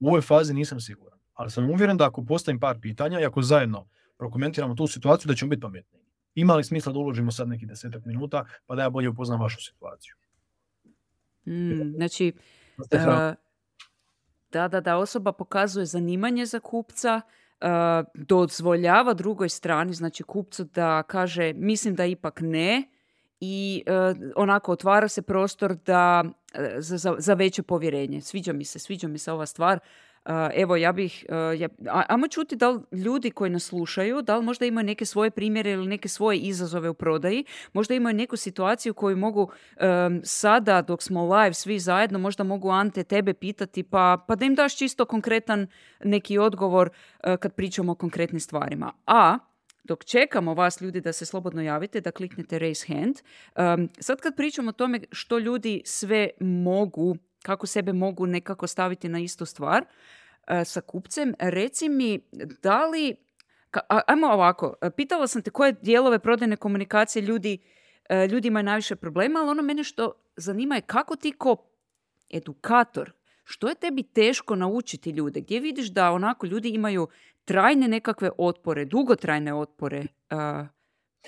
U ovoj fazi nisam siguran. Ali sam uvjeren da ako postavim par pitanja i ako zajedno prokomentiramo tu situaciju, da ćemo biti pametniji. Ima li smisla da uložimo sad neki desetak minuta, pa da ja bolje upoznam vašu situaciju. Mm, znači, da, da, da osoba pokazuje zanimanje za kupca, dozvoljava drugoj strani, znači kupcu da kaže mislim da ipak ne i onako otvara se prostor da, za, za, za veće povjerenje. Sviđa mi se, sviđa mi se ova stvar. Evo, ja bih, ja, ajmo čuti da li ljudi koji nas slušaju, da li možda imaju neke svoje primjere ili neke svoje izazove u prodaji, možda imaju neku situaciju koju mogu sada dok smo live svi zajedno, možda mogu Ante tebe pitati pa, pa da im daš čisto konkretan neki odgovor kad pričamo o konkretnim stvarima. A dok čekamo vas ljudi da se slobodno javite, da kliknete raise hand, sad kad pričamo o tome što ljudi sve mogu kako sebe mogu nekako staviti na istu stvar e, sa kupcem. Reci mi, da li, ajmo ovako, e, pitala sam te koje dijelove prodajne komunikacije ljudi, e, ljudi imaju najviše problema, ali ono mene što zanima je kako ti ko edukator, što je tebi teško naučiti ljude? Gdje vidiš da onako ljudi imaju trajne nekakve otpore, dugotrajne otpore?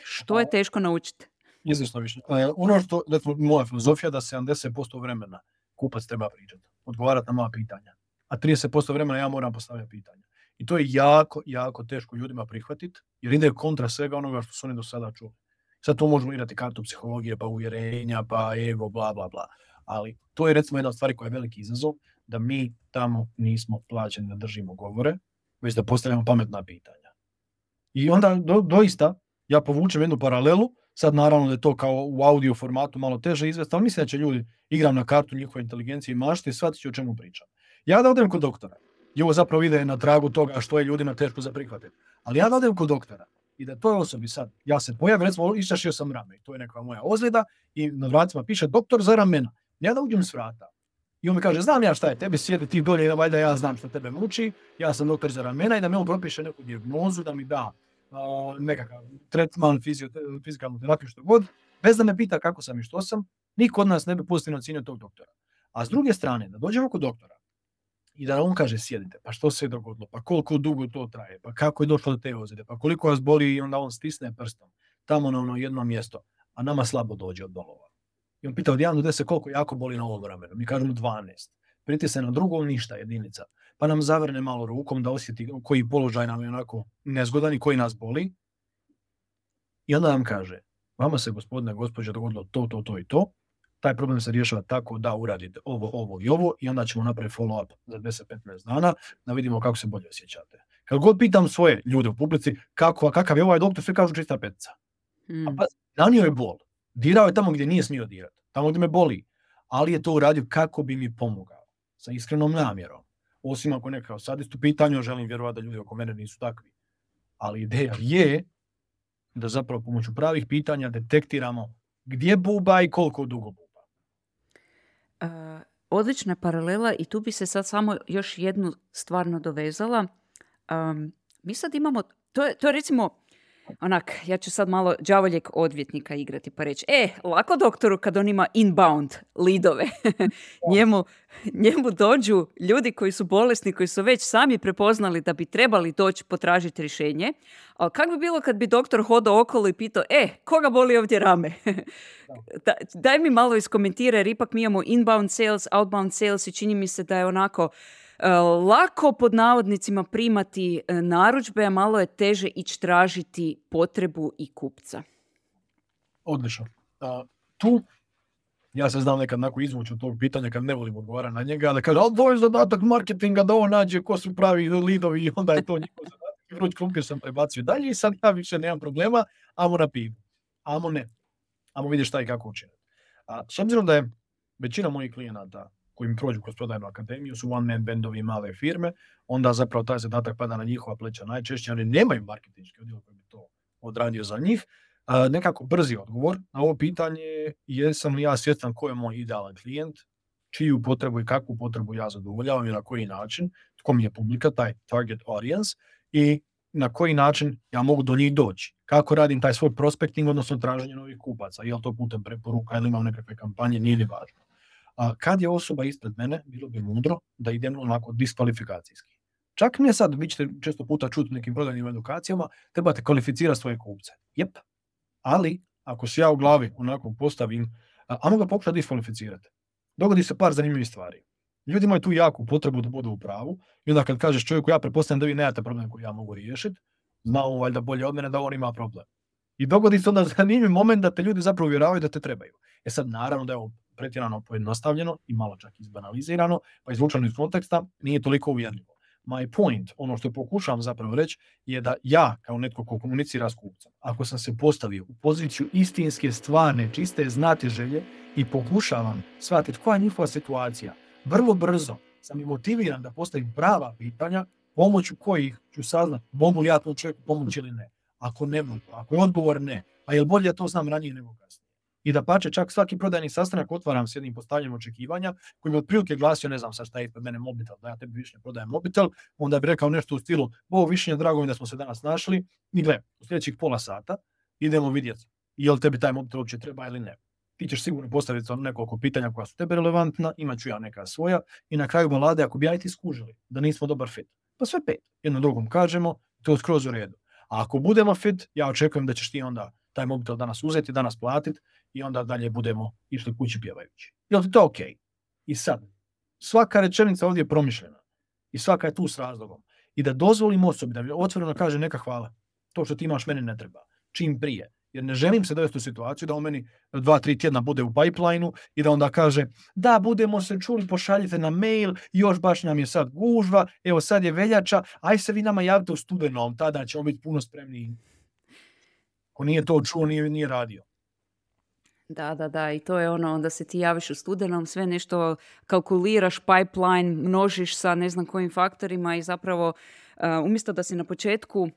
što je teško naučiti? Izvjesno više. Ono što, moja filozofija da 70% vremena kupac treba pričati, odgovarati na moja pitanja. A 30% vremena ja moram postavljati pitanja. I to je jako, jako teško ljudima prihvatiti, jer ide kontra svega onoga što su oni do sada čuli. Sad to možemo igrati kartu psihologije, pa uvjerenja, pa ego, bla, bla, bla. Ali to je recimo jedna od stvari koja je veliki izazov, da mi tamo nismo plaćeni da držimo govore, već da postavljamo pametna pitanja. I onda doista ja povučem jednu paralelu Sad naravno da je to kao u audio formatu malo teže izvesti, ali mislim da će ljudi igram na kartu njihove inteligencije i mašte i shvatit će o čemu pričam. Ja da odem kod doktora, i ovo zapravo ide na tragu toga što je ljudima teško za prihvatiti, ali ja da odem kod doktora i da toj osobi sad, ja se pojavim, recimo išašio sam rame, to je neka moja ozljeda i na vratima piše doktor za ramena. Ja da uđem s vrata i on mi kaže, znam ja šta je, tebi sjedi ti dolje, valjda ja znam što tebe muči, ja sam doktor za ramena i da mi on propiše neku dijagnozu, da mi da nekakav tretman, fizikalnu terapiju, što god, bez da me pita kako sam i što sam, niko od nas ne bi pozitivno ocijenio tog doktora. A s druge strane, da dođemo kod doktora i da on kaže sjedite, pa što se je dogodilo, pa koliko dugo to traje, pa kako je došlo do te ozljede, pa koliko vas boli i onda on stisne prstom tamo na ono jedno mjesto, a nama slabo dođe od bolova. I on pita od 1 do 10 koliko jako boli na ovom ramenu. Mi kažemo 12. Pritisne na drugo, ništa, jedinica pa nam zavrne malo rukom da osjeti koji položaj nam je onako nezgodan i koji nas boli. I onda nam kaže, vama se gospodine, gospođe dogodilo to, to, to i to, taj problem se rješava tako da uradite ovo, ovo i ovo i onda ćemo napraviti follow up za 10-15 dana da vidimo kako se bolje osjećate. Kad god pitam svoje ljude u publici kako, kakav je ovaj doktor, sve kažu čista petica. Hmm. A pa, nanio je bol. Dirao je tamo gdje nije smio dirati. Tamo gdje me boli. Ali je to uradio kako bi mi pomogao. Sa iskrenom namjerom. Osim ako neka sadist u pitanju, želim vjerovati da ljudi oko mene nisu takvi. Ali ideja je da zapravo pomoću pravih pitanja detektiramo gdje buba i koliko dugo buba. Uh, odlična paralela i tu bi se sad samo još jednu stvar dovezala. Um, mi sad imamo, to je, to je recimo onak, ja ću sad malo đavoljeg odvjetnika igrati pa reći, e, lako doktoru kad on ima inbound lidove. njemu, njemu dođu ljudi koji su bolesni, koji su već sami prepoznali da bi trebali doći potražiti rješenje. Ali kako bi bilo kad bi doktor hodao okolo i pitao, e, koga boli ovdje rame? Daj mi malo iskomentiraj, jer ipak mi imamo inbound sales, outbound sales i čini mi se da je onako lako pod navodnicima primati e, narudžbe, a malo je teže ići tražiti potrebu i kupca. Odlično. tu ja se znam nekad nakon izvući od tog pitanja kad ne volim odgovarati na njega, da kaže, ali to je zadatak marketinga da on nađe ko su pravi lidovi i onda je to njihov zadatak. I vruć krumpir sam prebacio dalje i sad ja više nemam problema, amo na pivu. Amo ne. Amo vidi šta i kako učiniti. A s obzirom da je većina mojih klijenata koji prođu kroz prodajnu akademiju su one man bendovi male firme, onda zapravo taj zadatak pada na njihova pleća najčešće, oni nemaju marketinški odjel koji bi to odradio za njih. nekako brzi odgovor na ovo pitanje, jesam li ja svjestan ko je moj idealan klijent, čiju potrebu i kakvu potrebu ja zadovoljavam i na koji način, tko mi je publika, taj target audience i na koji način ja mogu do njih doći. Kako radim taj svoj prospecting, odnosno traženje novih kupaca, je li to putem preporuka ili imam nekakve kampanje, nije li važno. A kad je osoba ispred mene, bilo bi mudro da idem onako diskvalifikacijski. Čak ne sad, vi ćete često puta čuti nekim prodajnim edukacijama, trebate kvalificirati svoje kupce. Jep, ali ako se ja u glavi onako postavim, a ga pokušati diskvalificirati. Dogodi se par zanimljivih stvari. Ljudi imaju tu jaku potrebu da budu u pravu i onda kad kažeš čovjeku ja pretpostavljam da vi nemate problem koji ja mogu riješiti, znamo valjda bolje od mene da on ima problem. I dogodi se onda zanimljiv moment da te ljudi zapravo uvjeravaju da te trebaju. E sad naravno da je ovo pretjerano pojednostavljeno i malo čak izbanalizirano, pa izvučeno iz konteksta, nije toliko uvjerljivo. My point, ono što pokušavam zapravo reći, je da ja, kao netko ko komunicira s kupcem, ako sam se postavio u poziciju istinske, stvarne, čiste znate želje i pokušavam shvatiti koja je njihova situacija, vrlo brzo sam i motiviran da postavim prava pitanja, pomoću kojih ću saznati mogu li ja tom čovjeku pomoći ili ne. Ako ne ako je odgovor ne, a je bolje to znam ranije nego kasnije. I da pače, čak svaki prodajni sastanak otvaram s jednim postavljanjem očekivanja koji bi otprilike glasio, ne znam sad šta je ispred mene mobitel, da ja tebi više ne prodajem mobitel, onda bi rekao nešto u stilu, ovo više drago mi da smo se danas našli i gle, u sljedećih pola sata idemo vidjeti je li tebi taj mobitel uopće treba ili ne. Ti ćeš sigurno postaviti nekoliko pitanja koja su tebe relevantna, imat ću ja neka svoja i na kraju balade ako bi ja i ti skužili da nismo dobar fit, pa sve pet, jedno drugom kažemo, to je skroz u redu. A ako budemo fit, ja očekujem da ćeš ti onda taj mobitel danas uzeti, danas platiti i onda dalje budemo išli kući pjevajući. Je li to ok? I sad, svaka rečenica ovdje je promišljena i svaka je tu s razlogom. I da dozvolim osobi da mi otvoreno kaže neka hvala. To što ti imaš meni ne treba. Čim prije. Jer ne želim se dovesti u situaciju da on meni dva, tri tjedna bude u pipelineu i da onda kaže da budemo se čuli, pošaljite na mail, još baš nam je sad gužva, evo sad je veljača, aj se vi nama javite u studenom, tada ćemo biti puno spremniji. Ko nije to čuo, nije, nije radio. Da, da, da, i to je ono, onda se ti javiš u studenom, sve nešto kalkuliraš, pipeline, množiš sa ne znam kojim faktorima i zapravo umjesto da si na početku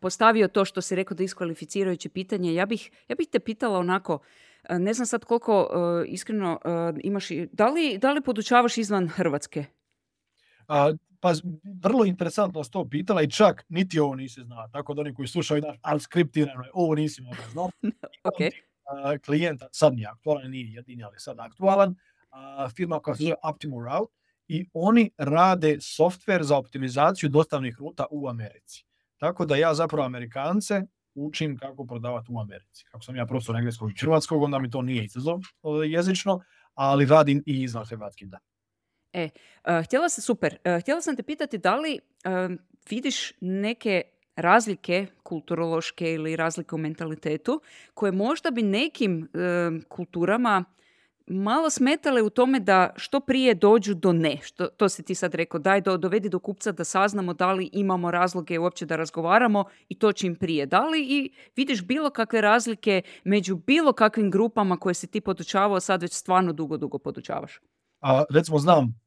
postavio to što si rekao da iskvalificirajuće pitanje, ja bih, ja bih te pitala onako, ne znam sad koliko iskreno imaš, da li, da li podučavaš izvan Hrvatske? A, pa vrlo interesantno s to pitala i čak niti ovo nisi znao, tako da oni koji slušaju, ali skriptirano je, ovo nisi možda znao. okay klijenta, sad nije aktualan, nije jedini, ali sad aktualan, firma koja se zove Optimal Route i oni rade software za optimizaciju dostavnih ruta u Americi. Tako da ja zapravo Amerikance učim kako prodavati u Americi. Kako sam ja profesor engleskog i hrvatskog, onda mi to nije izazov jezično, ali radim i izvan hrvatski da. E, htjela sam, super, htjela sam te pitati da li vidiš neke razlike kulturološke ili razlike u mentalitetu koje možda bi nekim kulturama malo smetale u tome da što prije dođu do ne. Što, to si ti sad rekao, daj do, dovedi do kupca da saznamo da li imamo razloge uopće da razgovaramo i to čim prije. Da li i vidiš bilo kakve razlike među bilo kakvim grupama koje si ti podučavao, sad već stvarno dugo, dugo podučavaš? A, recimo znam,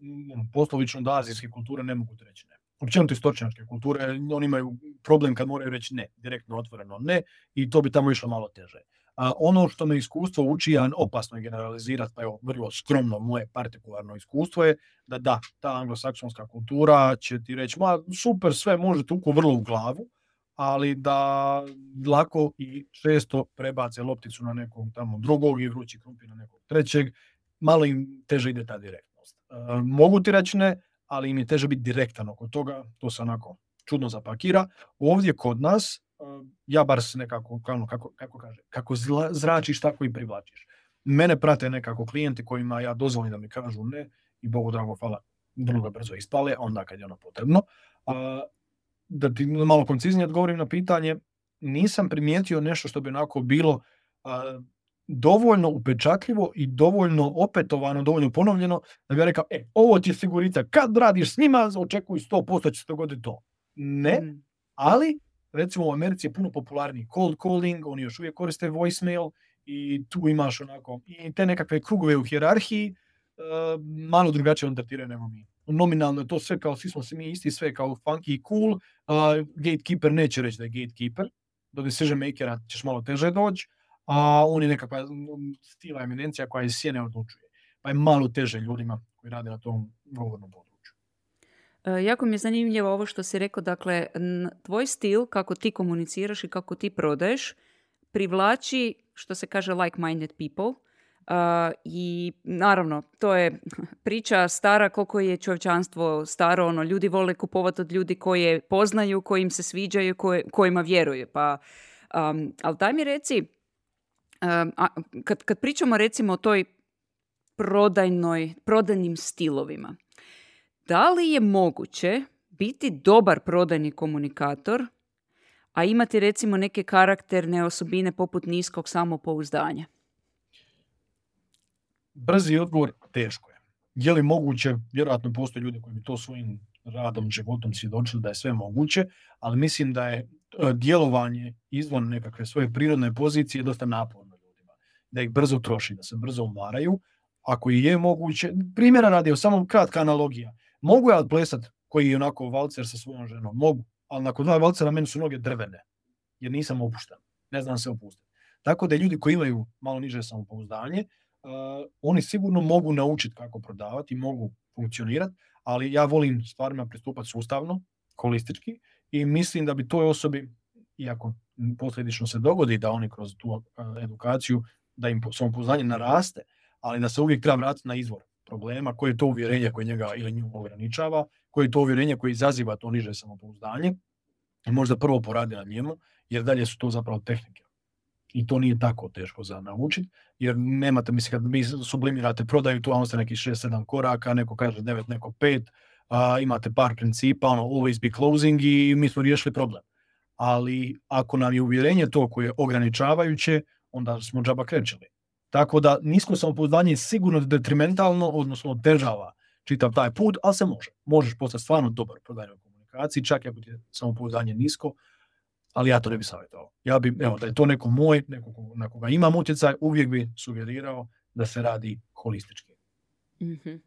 poslovično da azijske kulture ne mogu reći ne općenito istočnjačke kulture, oni imaju problem kad moraju reći ne, direktno otvoreno ne i to bi tamo išlo malo teže. A ono što me iskustvo uči, a opasno je generalizirati, pa evo, vrlo skromno moje partikularno iskustvo je da da, ta anglosaksonska kultura će ti reći, ma super, sve može tuku vrlo u glavu, ali da lako i često prebace lopticu na nekog tamo drugog i vrući krumpir na nekog trećeg, malo im teže ide ta direktnost. E, mogu ti reći ne, ali im je teže biti direktan oko toga, to se onako čudno zapakira. Ovdje kod nas, e, ja bar se nekako, kako, kako, kako kaže, kako zračiš, tako i privlačiš. Mene prate nekako klijenti kojima ja dozvolim da mi kažu ne i Bogu drago hvala, vrlo brzo ispale, onda kad je ono potrebno. A, da ti malo konciznije odgovorim na pitanje, nisam primijetio nešto što bi onako bilo dovoljno upečatljivo i dovoljno opetovano, dovoljno ponovljeno, da bi ja rekao, e, ovo ti je sigurica, kad radiš s njima, očekuj 100% će se dogoditi to. Ne, mm. ali recimo u Americi je puno popularniji cold calling, oni još uvijek koriste voicemail i tu imaš onako i te nekakve krugove u hjerarhiji, uh, malo drugačije on tretiraju nego mi. Nominalno je to sve kao, svi smo se mi isti, sve kao funky i cool, uh, gatekeeper neće reći da je gatekeeper, do decision makera ćeš malo teže doći, a on je nekakva stila eminencija koja iz sjene odlučuje. Pa je malo teže ljudima koji rade na tom govornom području. E, jako mi je zanimljivo ovo što si rekao, dakle, tvoj stil, kako ti komuniciraš i kako ti prodaješ, privlači, što se kaže, like-minded people. Uh, I naravno, to je priča stara koliko je čovječanstvo staro, ono, ljudi vole kupovati od ljudi koje poznaju, koji im se sviđaju, koje, kojima vjeruju. Pa, um, ali daj mi reci, a, kad, kad pričamo recimo o toj prodajnoj, prodajnim stilovima, da li je moguće biti dobar prodajni komunikator, a imati recimo neke karakterne osobine poput niskog samopouzdanja? Brzi odgovor, teško je. Je li moguće? Vjerojatno postoje ljudi koji bi to svojim radom, životom svjedočili da je sve moguće, ali mislim da je e, djelovanje izvan nekakve svoje prirodne pozicije dosta naporno da ih brzo troši, da se brzo umaraju. Ako i je moguće, primjera radi, samo kratka analogija. Mogu ja odplesat koji je onako valcer sa svojom ženom? Mogu, ali nakon dva valcera meni su noge drvene, jer nisam opušten. Ne znam se opustiti. Tako da ljudi koji imaju malo niže samopouzdanje, uh, oni sigurno mogu naučiti kako prodavati, mogu funkcionirati, ali ja volim stvarima pristupati sustavno, holistički i mislim da bi toj osobi, iako posljedično se dogodi da oni kroz tu uh, edukaciju da im samopouzdanje naraste, ali da se uvijek treba vratiti na izvor problema, koje je to uvjerenje koje njega ili nju ograničava, koje je to uvjerenje koje izaziva to niže samopouzdanje i možda prvo poradi na njemu, jer dalje su to zapravo tehnike. I to nije tako teško za naučiti, jer nemate, mislim, kad vi sublimirate prodaju, tu ste neki 6-7 koraka, neko kaže 9, neko 5, a, imate par principa, ono, always be closing i mi smo riješili problem. Ali ako nam je uvjerenje to koje je ograničavajuće, onda smo džaba krećeli. Tako da nisko samopouzdanje je sigurno detrimentalno, odnosno otežava čitav taj put, ali se može. Možeš postati stvarno dobar prodajnoj komunikaciji, čak i ako ti je samopouzdanje nisko, ali ja to ne bi savjetovao. Ja bi, evo, da je to neko moj, neko na koga imam utjecaj, uvijek bi sugerirao da se radi holistički. mm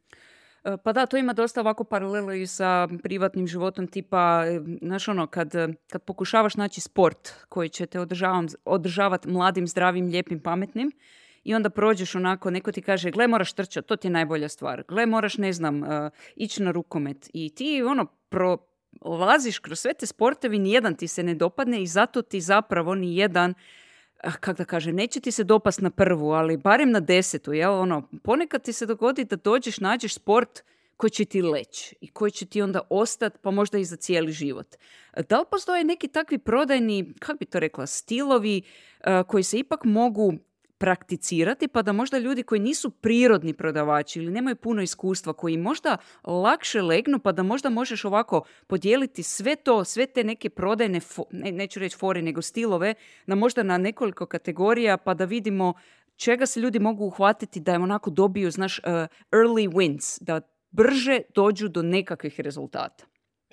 E, pa da, to ima dosta ovako paralelu i sa privatnim životom, tipa, e, znaš ono, kad, kad pokušavaš naći sport koji će te održavati mladim, zdravim, lijepim, pametnim, i onda prođeš onako, neko ti kaže, gle moraš trčati, to ti je najbolja stvar. Gle moraš, ne znam, uh, ići na rukomet. I ti ono, prolaziš kroz sve te sportevi, nijedan ti se ne dopadne i zato ti zapravo nijedan Ah, kako da kaže, neće ti se dopast na prvu, ali barem na desetu, jel? Ono, ponekad ti se dogodi da dođeš, nađeš sport koji će ti leći i koji će ti onda ostati, pa možda i za cijeli život. Da li postoje neki takvi prodajni, kako bi to rekla, stilovi eh, koji se ipak mogu prakticirati pa da možda ljudi koji nisu prirodni prodavači ili nemaju puno iskustva, koji možda lakše legnu pa da možda možeš ovako podijeliti sve to, sve te neke prodajne, ne, neću reći fore, nego stilove, na možda na nekoliko kategorija pa da vidimo čega se ljudi mogu uhvatiti da im onako dobiju, znaš, uh, early wins, da brže dođu do nekakvih rezultata.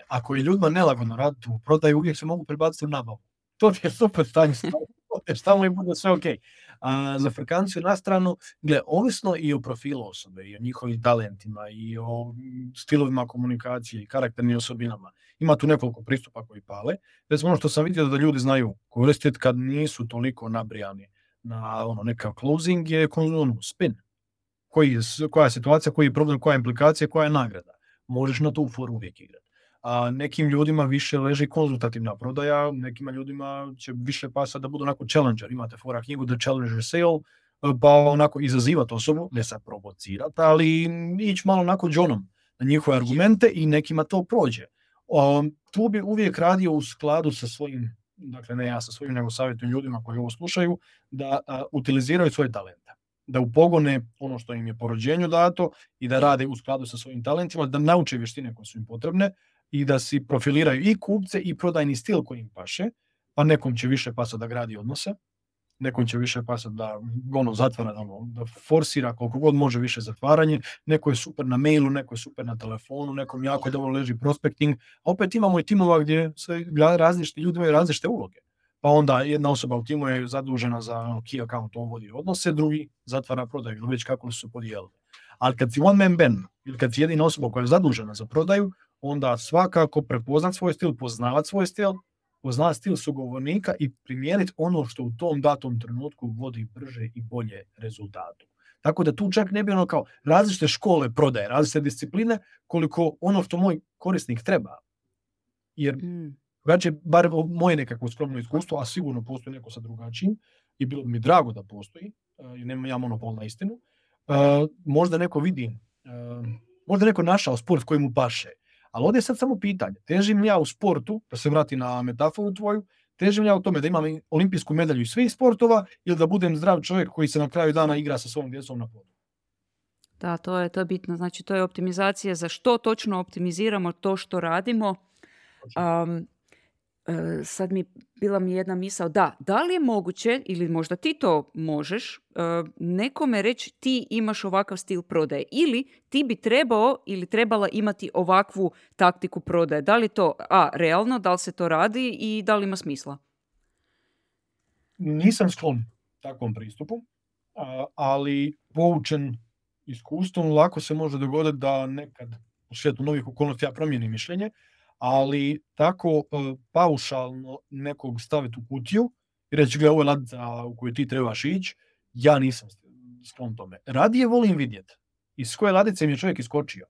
Ako je ljudima nelagodno raditi u prodaju, uvijek se mogu prebaciti u nabavu. To je super stanje, stavno i bude sve ok. A za frkanciju na stranu, gle, ovisno i o profilu osobe, i o njihovim talentima, i o stilovima komunikacije, i karakternim osobinama. Ima tu nekoliko pristupa koji pale. Recimo ono što sam vidio da ljudi znaju koristiti kad nisu toliko nabrijani na ono, neka closing je ono, spin. Koji je, koja je situacija, koji je problem, koja je implikacija, koja je nagrada. Možeš na tu foru uvijek igrati. A nekim ljudima više leži konzultativna prodaja, nekima ljudima će više pasati da budu onako challenger. Imate fora knjigu The Challenger Sale, pa onako izazivati osobu, ne sad provocirati, ali ići malo onako džonom na njihove argumente i nekima to prođe. tu bi uvijek radio u skladu sa svojim, dakle ne ja sa svojim, nego savjetujem ljudima koji ovo slušaju, da utiliziraju svoje talente da upogone ono što im je po rođenju dato i da rade u skladu sa svojim talentima, da nauče vještine koje su im potrebne i da si profiliraju i kupce i prodajni stil koji im paše, pa nekom će više pasati da gradi odnose, nekom će više pasati da ono zatvara, ono, da forsira koliko god može više zatvaranje, neko je super na mailu, neko je super na telefonu, nekom jako dobro leži prospecting, a opet imamo i timova gdje se različiti ljudi imaju različite uloge. Pa onda jedna osoba u timu je zadužena za ono, key account, on vodi odnose, drugi zatvara prodaju, već kako su podijelili. Ali kad si one man band, ili kad si jedina osoba koja je zadužena za prodaju, onda svakako prepoznat svoj stil, poznavat svoj stil, poznat stil sugovornika i primijeniti ono što u tom datom trenutku vodi brže i bolje rezultatu. Tako da tu čak ne bi ono kao različite škole prodaje, različite discipline, koliko ono što moj korisnik treba. Jer mm. drugačije, bar moje nekako skromno iskustvo, a sigurno postoji neko sa drugačijim, i bilo bi mi drago da postoji, jer nemam ja monopol na istinu, možda neko vidi, možda neko našao sport koji mu paše, ali ovdje je sad samo pitanje, težim ja u sportu, da se vrati na metaforu tvoju, težim ja u tome da imam olimpijsku medalju iz svih sportova ili da budem zdrav čovjek koji se na kraju dana igra sa svojom djecom na podu. Da, to je, to je bitno. Znači, to je optimizacija za što točno optimiziramo to što radimo. Um, E, sad mi bila mi jedna misao, da, da li je moguće, ili možda ti to možeš, e, nekome reći ti imaš ovakav stil prodaje ili ti bi trebao ili trebala imati ovakvu taktiku prodaje. Da li to, a, realno, da li se to radi i da li ima smisla? Nisam sklon takvom pristupu, ali poučen iskustvom lako se može dogoditi da nekad u svijetu novih okolnosti ja promijenim mišljenje, ali tako e, paušalno nekog staviti u kutiju i reći ga ovo je ladica u kojoj ti trebaš ići, ja nisam sklon tome. Radije volim vidjeti iz koje ladice mi je čovjek iskočio.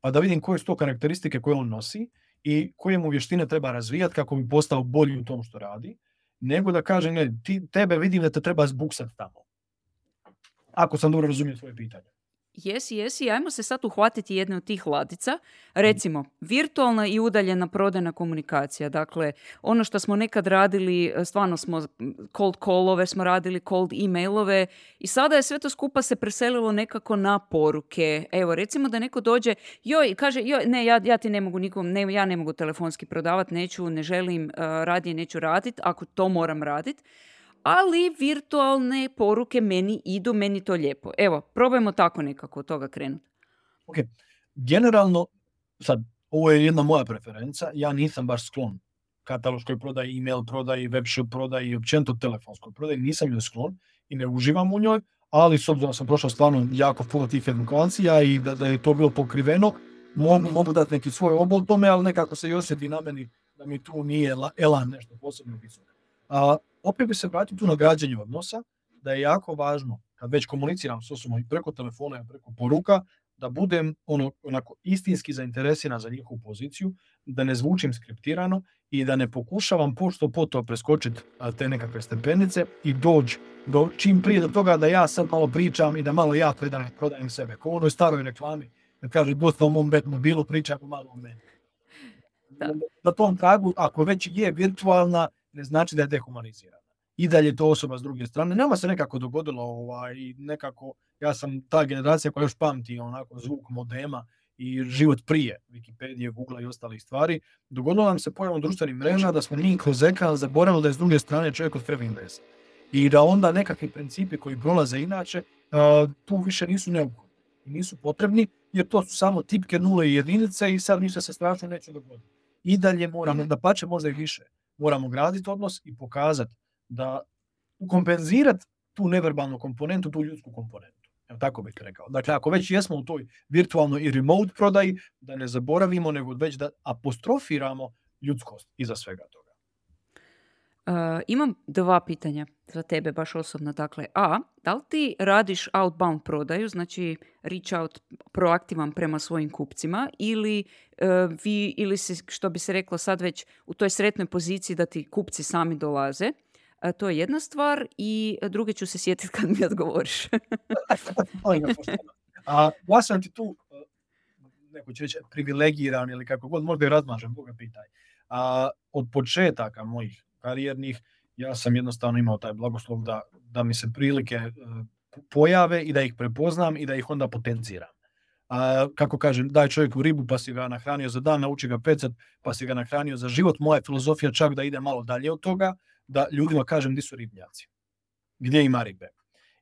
Pa da vidim koje su to karakteristike koje on nosi i koje mu vještine treba razvijati kako bi postao bolji u tom što radi, nego da kažem, ne, ti, tebe vidim da te treba zbuksati tamo. Ako sam dobro razumio svoje pitanje. Jesi, jesi. Ajmo se sad uhvatiti jedne od tih ladica. Recimo, virtualna i udaljena prodajna komunikacija. Dakle, ono što smo nekad radili, stvarno smo cold callove, smo radili cold emailove i sada je sve to skupa se preselilo nekako na poruke. Evo, recimo da neko dođe, joj, kaže, joj, ne, ja, ja ti ne mogu nikom, ne, ja ne mogu telefonski prodavati, neću, ne želim, uh, radije neću raditi, ako to moram raditi ali virtualne poruke meni idu, meni to lijepo. Evo, probajmo tako nekako od toga krenuti. Ok, generalno, sad, ovo je jedna moja preferenca, ja nisam baš sklon kataloškoj prodaji, email prodaji, webshop prodaji i općenito telefonskoj prodaji, nisam joj sklon i ne uživam u njoj, ali s obzirom da sam prošao stvarno jako puno tih edukacija i da, da je to bilo pokriveno, mogu, mogu dati neki svoj obol tome, ali nekako se i osjeti na meni da mi tu nije elan nešto posebno visoko. Opet bi se vratio tu na građenju odnosa, da je jako važno, kad već komuniciram s osobom i preko telefona i preko poruka, da budem ono, onako istinski zainteresiran za njihovu poziciju, da ne zvučim skriptirano i da ne pokušavam pošto po to preskočiti te nekakve stepenice i doći do čim prije do toga da ja sad malo pričam i da malo ja predajem, prodajem sebe. Ko u onoj staroj reklami, da kaže gost o mom bet mobilu, priča malo o meni. Da. Na tom tragu, ako već je virtualna, ne znači da je dehumanizirana. I dalje to osoba s druge strane. Nema se nekako dogodilo, ovaj, nekako, ja sam ta generacija koja još pamti onako zvuk modema i život prije Wikipedije, Google i ostalih stvari. Dogodilo nam se pojavom društvenih mreža da smo mi kroz ekran zaboravili da je s druge strane čovjek od Frevindes. I da onda nekakvi principi koji prolaze inače, tu više nisu neophodni. Nisu potrebni, jer to su samo tipke nule i jedinice i sad ništa se strašno neće dogoditi. I dalje moramo, da pače možda i više moramo graditi odnos i pokazati da kompenzirati tu neverbalnu komponentu, tu ljudsku komponentu. Evo tako bih rekao. Dakle, ako već jesmo u toj virtualnoj i remote prodaji, da ne zaboravimo, nego već da apostrofiramo ljudskost iza svega toga. imam dva pitanja za tebe baš osobno. Dakle, A, da li ti radiš outbound prodaju, znači reach out proaktivan prema svojim kupcima ili uh, vi, ili si, što bi se reklo sad već u toj sretnoj poziciji da ti kupci sami dolaze? To je jedna stvar i druge ću se sjetiti kad mi odgovoriš. A, ja sam ti tu, neko će reći, privilegiran ili kako god, možda i razmažem, Boga pitaj. A, od početaka mojih karijernih, ja sam jednostavno imao taj blagoslov da, da mi se prilike pojave i da ih prepoznam i da ih onda potenciram. A, kako kažem, daj čovjeku ribu pa si ga nahranio za dan, nauči ga pecat pa si ga nahranio za život. Moja filozofija čak da ide malo dalje od toga, da ljudima kažem di su ribnjaci, gdje ima ribe.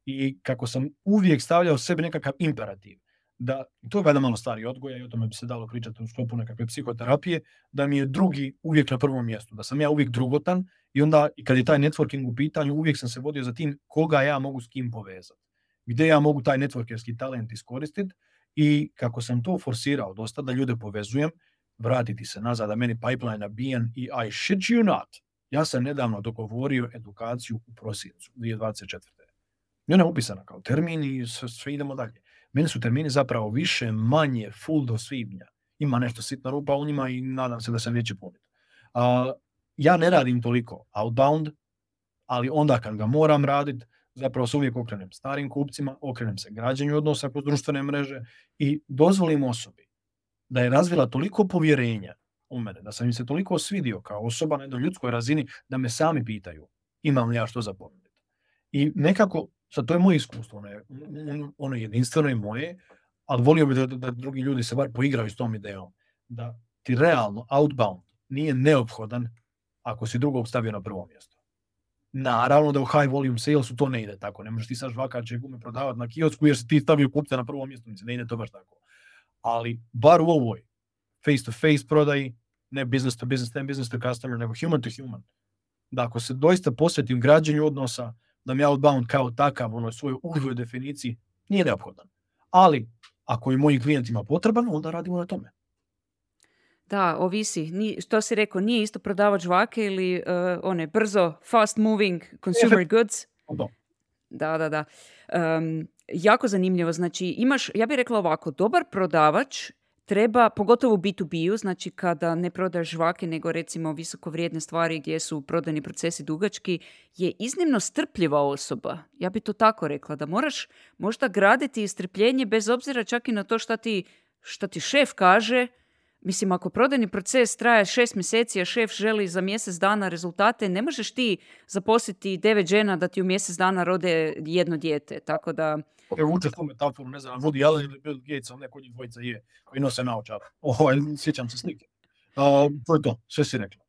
I kako sam uvijek stavljao sebi nekakav imperativ, da, to je valjda malo stari odgoja i o tome bi se dalo pričati u sklopu nekakve psihoterapije, da mi je drugi uvijek na prvom mjestu, da sam ja uvijek drugotan i onda i kad je taj networking u pitanju, uvijek sam se vodio za tim koga ja mogu s kim povezati, gdje ja mogu taj networkerski talent iskoristiti i kako sam to forsirao dosta da ljude povezujem, vratiti se nazad, da meni pipeline nabijen i I shit you not, ja sam nedavno dogovorio edukaciju u prosincu 2024. I ona je upisana kao termin i sve idemo dalje. Meni su termini zapravo više, manje, full do svibnja. Ima nešto sitna rupa u njima i nadam se da sam neće puniti. ja ne radim toliko outbound, ali onda kad ga moram raditi, zapravo se uvijek okrenem starim kupcima, okrenem se građanju odnosa kroz društvene mreže i dozvolim osobi da je razvila toliko povjerenja u mene, da sam im se toliko svidio kao osoba na jednoj ljudskoj razini da me sami pitaju imam li ja što za. I nekako, sad to je moje iskustvo, ono je, ono je jedinstveno i moje, ali volio bih da, da drugi ljudi se bar poigraju s tom idejom, da ti realno outbound nije neophodan ako si drugog stavio na prvo mjesto. Naravno da u high volume salesu to ne ide tako. Ne možeš ti sad žvakače gume prodavati na kiosku jer si ti stavio kupca na prvo mjesto. Ne ide to baš tako. Ali bar u ovoj face to face prodaji, ne business to business, ne business to customer, nego human to human. Da ako se doista posvetim građenju odnosa, da mi outbound kao takav, ono svojoj užoj definiciji, nije neophodan. Ali, ako je mojim klijentima potreban, onda radimo na tome. Da, ovisi. Ni, što si rekao, nije isto prodavač žvake ili uh, one brzo, fast moving consumer goods. Da, da, da. Um, jako zanimljivo. Znači, imaš, ja bih rekla ovako, dobar prodavač treba, pogotovo u B2B-u, znači kada ne prodaješ žvake nego recimo visoko vrijedne stvari gdje su prodajni procesi dugački, je iznimno strpljiva osoba. Ja bi to tako rekla, da moraš možda graditi strpljenje bez obzira čak i na to šta ti, šta ti šef kaže, Mislim, ako prodajni proces traje šest mjeseci, a šef želi za mjesec dana rezultate, ne možeš ti zaposliti devet žena da ti u mjesec dana rode jedno dijete. Tako da... Evo uče tu metaforu, ne znam, Woody Allen ili Bill Gates, ali neko njih dvojica je, koji nose naočar. Ovo, sjećam se slike. Uh, to je to, sve si rekla.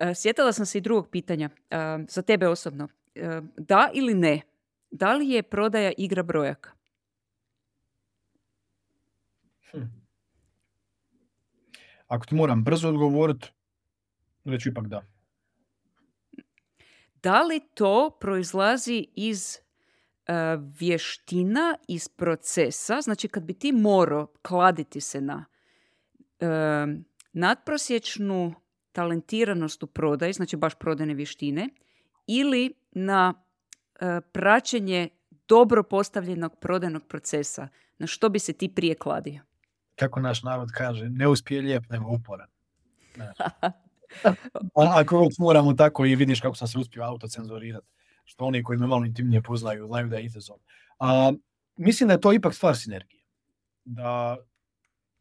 Uh, sjetila sam se i drugog pitanja, uh, za tebe osobno. Uh, da ili ne, da li je prodaja igra brojaka? Hm. Ako ti moram brzo odgovoriti, reću ipak da. Da li to proizlazi iz vještina, iz procesa? Znači kad bi ti morao kladiti se na uh, nadprosječnu talentiranost u prodaji, znači baš prodajne vještine, ili na uh, praćenje dobro postavljenog prodajnog procesa, na što bi se ti prije kladio? kako naš narod kaže, ne uspije lijep, nego uporan. Ako moramo tako i vidiš kako sam se uspio autocenzurirati, što oni koji me malo intimnije poznaju znaju da je izazov. A, mislim da je to ipak stvar sinergije. Da,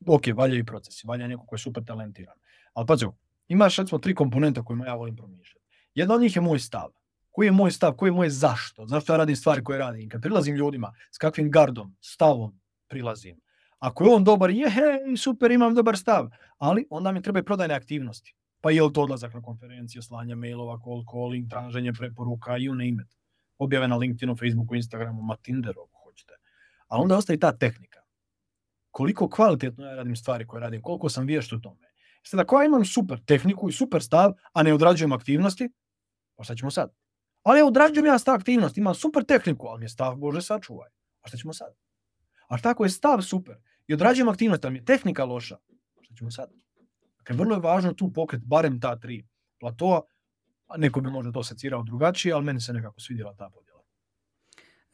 ok, valja i procesi, valja neko koji je super talentiran. Ali pazi, imaš recimo tri komponenta kojima ja volim promišljati. Jedna od njih je moj stav. Koji je moj stav, koji je moj zašto? Zašto ja radim stvari koje radim? Kad prilazim ljudima, s kakvim gardom, stavom prilazim, ako je on dobar, je, super, imam dobar stav, ali onda mi treba i prodajne aktivnosti. Pa je li to odlazak na konferencije, slanje mailova, call calling, traženje preporuka, you name it. Objave na LinkedInu, Facebooku, Instagramu, ma Tinderu, ako hoćete. A onda ostaje ta tehnika. Koliko kvalitetno ja radim stvari koje radim, koliko sam vješt u tome. Sada, ako ja imam super tehniku i super stav, a ne odrađujem aktivnosti, pa šta ćemo sad? Ali ja odrađujem ja stav aktivnosti, imam super tehniku, ali mi je stav, Bože, sačuvaj. A šta ćemo sad? A tako je stav super, i odrađujem aktivnost, ali mi je tehnika loša. Šta ćemo sad? Dakle, vrlo je važno tu pokret barem ta tri platoa, neko bi možda to secirao drugačije, ali meni se nekako svidjela ta podjela.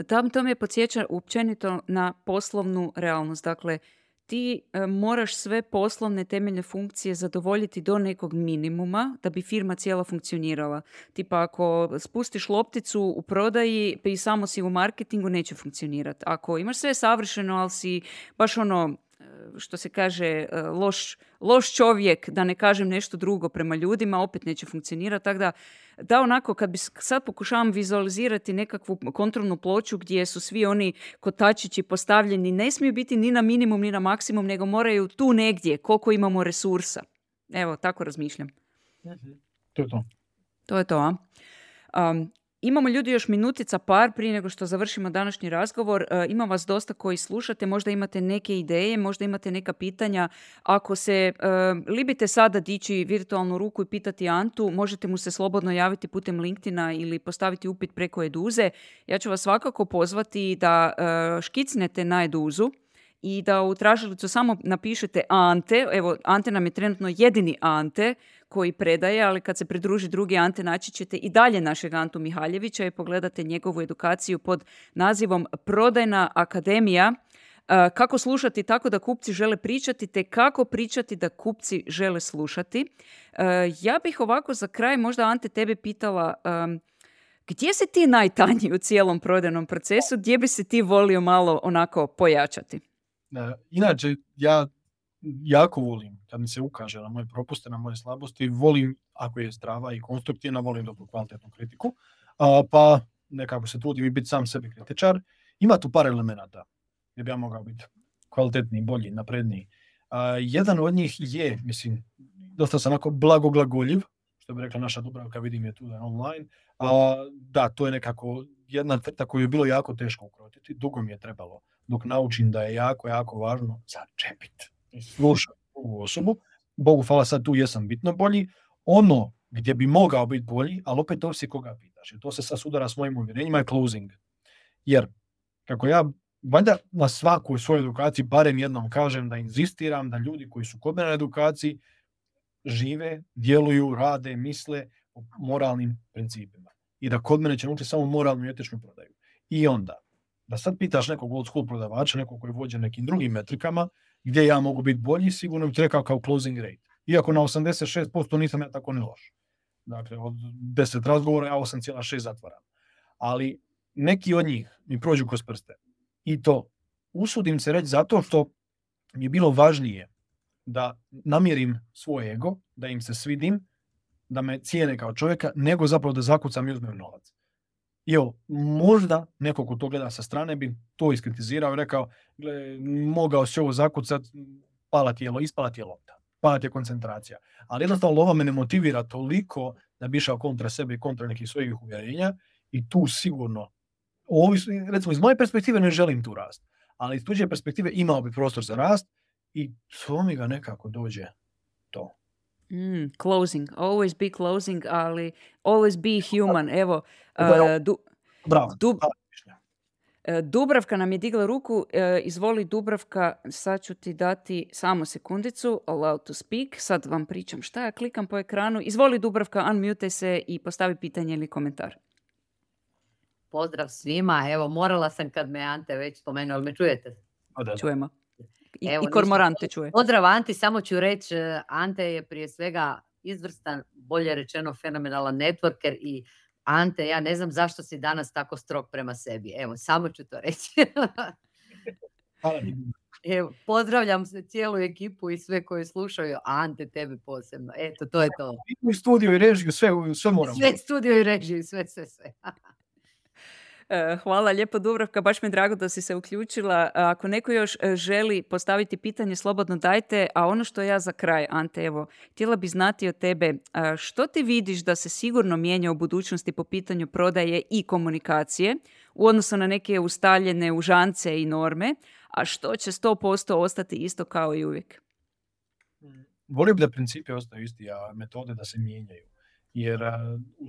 Tam to me podsjeća općenito na poslovnu realnost. Dakle, ti e, moraš sve poslovne temeljne funkcije zadovoljiti do nekog minimuma da bi firma cijela funkcionirala. Tipa ako spustiš lopticu u prodaji i samo si u marketingu neće funkcionirati. Ako imaš sve savršeno, ali si baš ono što se kaže, e, loš, loš čovjek, da ne kažem nešto drugo prema ljudima, opet neće funkcionirati. Tako da, da onako, kad bi sad pokušavam vizualizirati nekakvu kontrolnu ploču gdje su svi oni kotačići postavljeni, ne smiju biti ni na minimum, ni na maksimum, nego moraju tu negdje, koliko imamo resursa. Evo, tako razmišljam. To je to. To je to, a? Um, Imamo ljudi još minutica par prije nego što završimo današnji razgovor. E, ima vas dosta koji slušate, možda imate neke ideje, možda imate neka pitanja. Ako se e, libite sada dići virtualnu ruku i pitati Antu, možete mu se slobodno javiti putem LinkedIna ili postaviti upit preko Eduze. Ja ću vas svakako pozvati da e, škicnete na Eduzu i da u tražilicu samo napišete Ante. Evo, Ante nam je trenutno jedini Ante koji predaje, ali kad se pridruži drugi Ante naći ćete i dalje našeg Antu Mihaljevića i pogledate njegovu edukaciju pod nazivom Prodajna akademija e, kako slušati tako da kupci žele pričati, te kako pričati da kupci žele slušati. E, ja bih ovako za kraj možda Ante tebe pitala gdje si ti najtanji u cijelom prodajnom procesu, gdje bi se ti volio malo onako pojačati? Inače, ja jako volim kad mi se ukaže na moje propuste, na moje slabosti, volim, ako je zdrava i konstruktivna, volim dobru kvalitetnu kritiku, pa nekako se trudim i biti sam sebi kritičar. Ima tu par elemenata gdje bi ja mogao biti kvalitetniji, bolji, napredniji. jedan od njih je, mislim, dosta sam onako blagoglagoljiv, što bi rekla naša Dubravka, vidim je tu da je online. da, to je nekako jedna crta koju je bilo jako teško ukrotiti, dugo mi je trebalo dok naučim da je jako, jako važno začepiti i slušati drugu osobu. Bogu hvala sad tu jesam bitno bolji. Ono gdje bi mogao biti bolji, ali opet ovisi koga pitaš. to se sad sudara s mojim uvjerenjima je closing. Jer, kako ja valjda na svakoj svojoj edukaciji barem jednom kažem da inzistiram da ljudi koji su kod mene na edukaciji žive, djeluju, rade, misle o moralnim principima. I da kod mene će naučiti samo moralnu i etičnu prodaju. I onda, da sad pitaš nekog old school prodavača, nekog koji vođe nekim drugim metrikama, gdje ja mogu biti bolji, sigurno bi ti rekao kao closing rate. Iako na 86% nisam ja tako ni loš. Dakle, od 10 razgovora ja 8,6 zatvaram. Ali neki od njih mi prođu kroz prste. I to usudim se reći zato što mi je bilo važnije da namjerim svoj ego, da im se svidim, da me cijene kao čovjeka, nego zapravo da zakucam i uzmem novac. I evo, možda neko ko to gleda sa strane bi to iskritizirao i rekao, gle, mogao si ovo zakucat, pala ti je, ispala ti je lopta, pala ti je koncentracija. Ali jednostavno lova me ne motivira toliko da bi išao kontra sebe i kontra nekih svojih uvjerenja i tu sigurno, recimo iz moje perspektive ne želim tu rast, ali iz tuđe perspektive imao bi prostor za rast i to mi ga nekako dođe. Mm, closing, always be closing, ali always be human. Evo, uh, du, Bravo. E, Dubravka nam je digla ruku, e, izvoli Dubravka, sad ću ti dati samo sekundicu, allow to speak, sad vam pričam šta ja klikam po ekranu. Izvoli Dubravka, unmute se i postavi pitanje ili komentar. Pozdrav svima, evo morala sam kad me Ante već spomenuo, ali me čujete? Čujemo. I, Evo, i kormorante čuje. Pozdrav Anti, samo ću reći, e, Ante je prije svega izvrstan, bolje rečeno fenomenalan networker i Ante, ja ne znam zašto si danas tako strog prema sebi. Evo, samo ću to reći. Evo, pozdravljam se cijelu ekipu i sve koji slušaju, Ante tebe posebno. Eto, to je to. U studiju i režiju, sve, sve moramo. Sve studiju i režiju, sve, sve, sve. E, hvala lijepo Dubravka, baš mi je drago da si se uključila. Ako neko još e, želi postaviti pitanje, slobodno dajte. A ono što ja za kraj, Ante, evo, htjela bi znati od tebe, što ti vidiš da se sigurno mijenja u budućnosti po pitanju prodaje i komunikacije u odnosu na neke ustaljene užance i norme, a što će 100% ostati isto kao i uvijek? Volio bi da principi ostaju isti, a metode da se mijenjaju jer u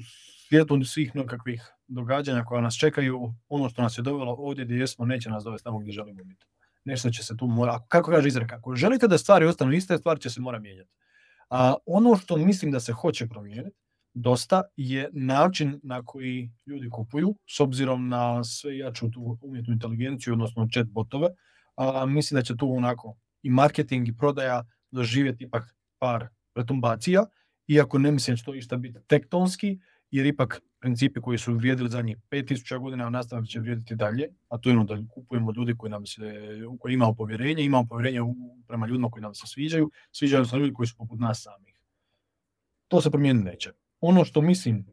svijetu svih nekakvih događanja koja nas čekaju, ono što nas je dovelo ovdje gdje jesmo, neće nas dovesti tamo gdje želimo biti. Nešto će se tu mora, kako kaže izreka, ako želite da stvari ostanu iste, stvari će se mora mijenjati. A ono što mislim da se hoće promijeniti, dosta je način na koji ljudi kupuju, s obzirom na sve jaču tu umjetnu inteligenciju, odnosno chat botove. A, mislim da će tu onako i marketing i prodaja doživjeti ipak par retumbacija, iako ne mislim da će to išta biti tektonski, jer ipak principi koji su vrijedili zadnjih 5000 godina nastavak će vrijediti dalje, a to je ono da kupujemo ljudi koji nam se, u koje imamo povjerenje, imamo povjerenje prema ljudima koji nam se sviđaju, sviđaju se ljudi koji su poput nas samih. To se promijeniti neće. Ono što mislim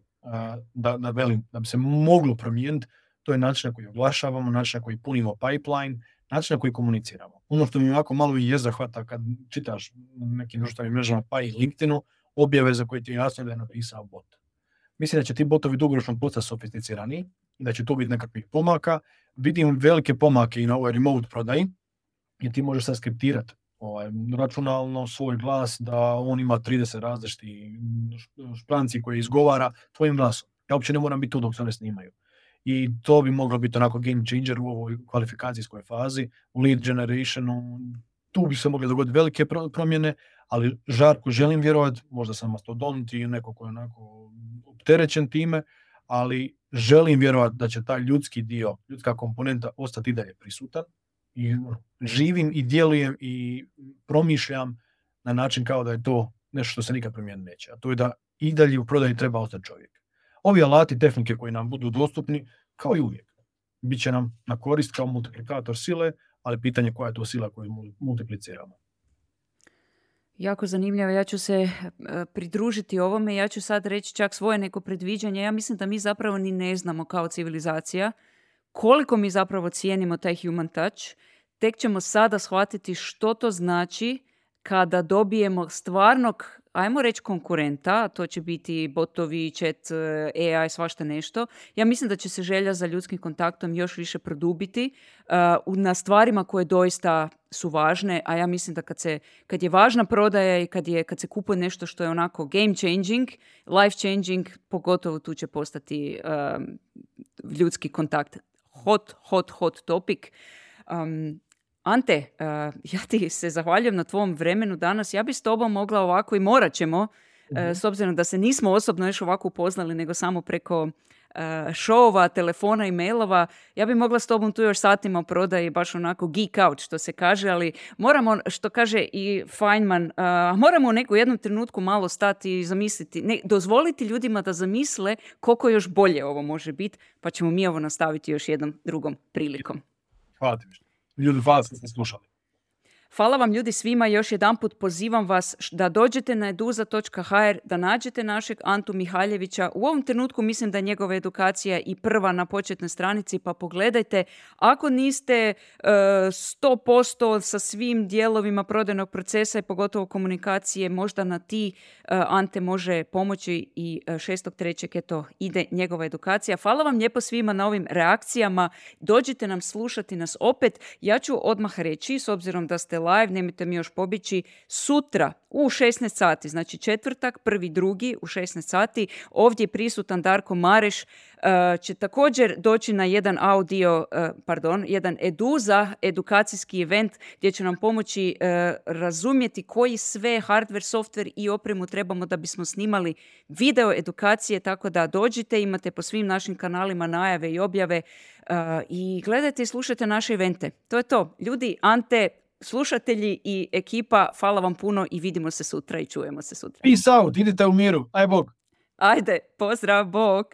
da, da velim da bi se moglo promijeniti, to je način na koji oglašavamo, način na koji punimo pipeline, način na koji komuniciramo. Ono što mi ovako malo i je zahvata kad čitaš nekim društvenim mrežama pa i LinkedInu, objave za koje ti jasno da je napisao bot. Mislim da će ti botovi dugoročno postati sofisticirani, da će tu biti nekakvih pomaka. Vidim velike pomake i na ovoj remote prodaji, jer ti možeš sad skriptirati ovaj, računalno svoj glas da on ima 30 različitih špranci koje izgovara tvojim glasom. Ja uopće ne moram biti tu dok se one snimaju. I to bi moglo biti onako game changer u ovoj kvalifikacijskoj fazi, u lead generationu, tu bi se mogle dogoditi velike promjene, ali žarku želim vjerovati, možda sam mastodont i neko ko je onako opterećen time, ali želim vjerovati da će taj ljudski dio, ljudska komponenta ostati dalje prisutan i živim i djelujem i promišljam na način kao da je to nešto što se nikad promijeniti neće. A to je da i dalje u prodaji treba ostati čovjek. Ovi alati, tehnike koji nam budu dostupni, kao i uvijek, bit će nam na korist kao multiplikator sile, ali pitanje koja je to sila koju multipliciramo. Jako zanimljivo, ja ću se e, pridružiti ovome, ja ću sad reći čak svoje neko predviđanje. Ja mislim da mi zapravo ni ne znamo kao civilizacija koliko mi zapravo cijenimo taj human touch. Tek ćemo sada shvatiti što to znači kada dobijemo stvarnog, ajmo reći konkurenta, to će biti botovi, chat, eh, AI, svašta nešto. Ja mislim da će se želja za ljudskim kontaktom još više produbiti uh, na stvarima koje doista su važne, a ja mislim da kad, se, kad je važna prodaja i kad, je, kad se kupuje nešto što je onako game changing, life changing, pogotovo tu će postati uh, ljudski kontakt hot, hot, hot topic. Um, Ante, uh, ja ti se zahvaljujem na tvom vremenu danas. Ja bi s tobom mogla ovako i morat ćemo, uh, mhm. s obzirom da se nismo osobno još ovako upoznali, nego samo preko uh, šova, telefona i mailova. Ja bi mogla s tobom tu još satima prodaji baš onako geek out što se kaže, ali moramo, što kaže i Feynman, uh, moramo u neku jednom trenutku malo stati i zamisliti, ne, dozvoliti ljudima da zamisle koliko još bolje ovo može biti, pa ćemo mi ovo nastaviti još jednom drugom prilikom. Hvala ti ljudi, hvala što ste slušali. Hvala vam ljudi svima, još jedanput pozivam vas da dođete na eduza.hr, da nađete našeg Antu Mihaljevića. U ovom trenutku mislim da je njegova edukacija i prva na početnoj stranici, pa pogledajte. Ako niste uh, e, 100% sa svim dijelovima prodajnog procesa i pogotovo komunikacije, možda na ti uh, Ante može pomoći i uh, e, 6.3. eto ide njegova edukacija. Hvala vam lijepo svima na ovim reakcijama. Dođite nam slušati nas opet. Ja ću odmah reći, s obzirom da ste live, nemojte mi još pobići, sutra u 16 sati, znači četvrtak, prvi, drugi u 16 sati. Ovdje je prisutan Darko Mareš, e, će također doći na jedan audio, e, pardon, jedan eduza, edukacijski event gdje će nam pomoći e, razumjeti koji sve hardware, software i opremu trebamo da bismo snimali video edukacije, tako da dođite, imate po svim našim kanalima najave i objave i gledajte i slušajte naše evente. To je to. Ljudi, Ante, slušatelji i ekipa, hvala vam puno i vidimo se sutra i čujemo se sutra. Peace out, idite u miru. Aj bog. Ajde, pozdrav, bog.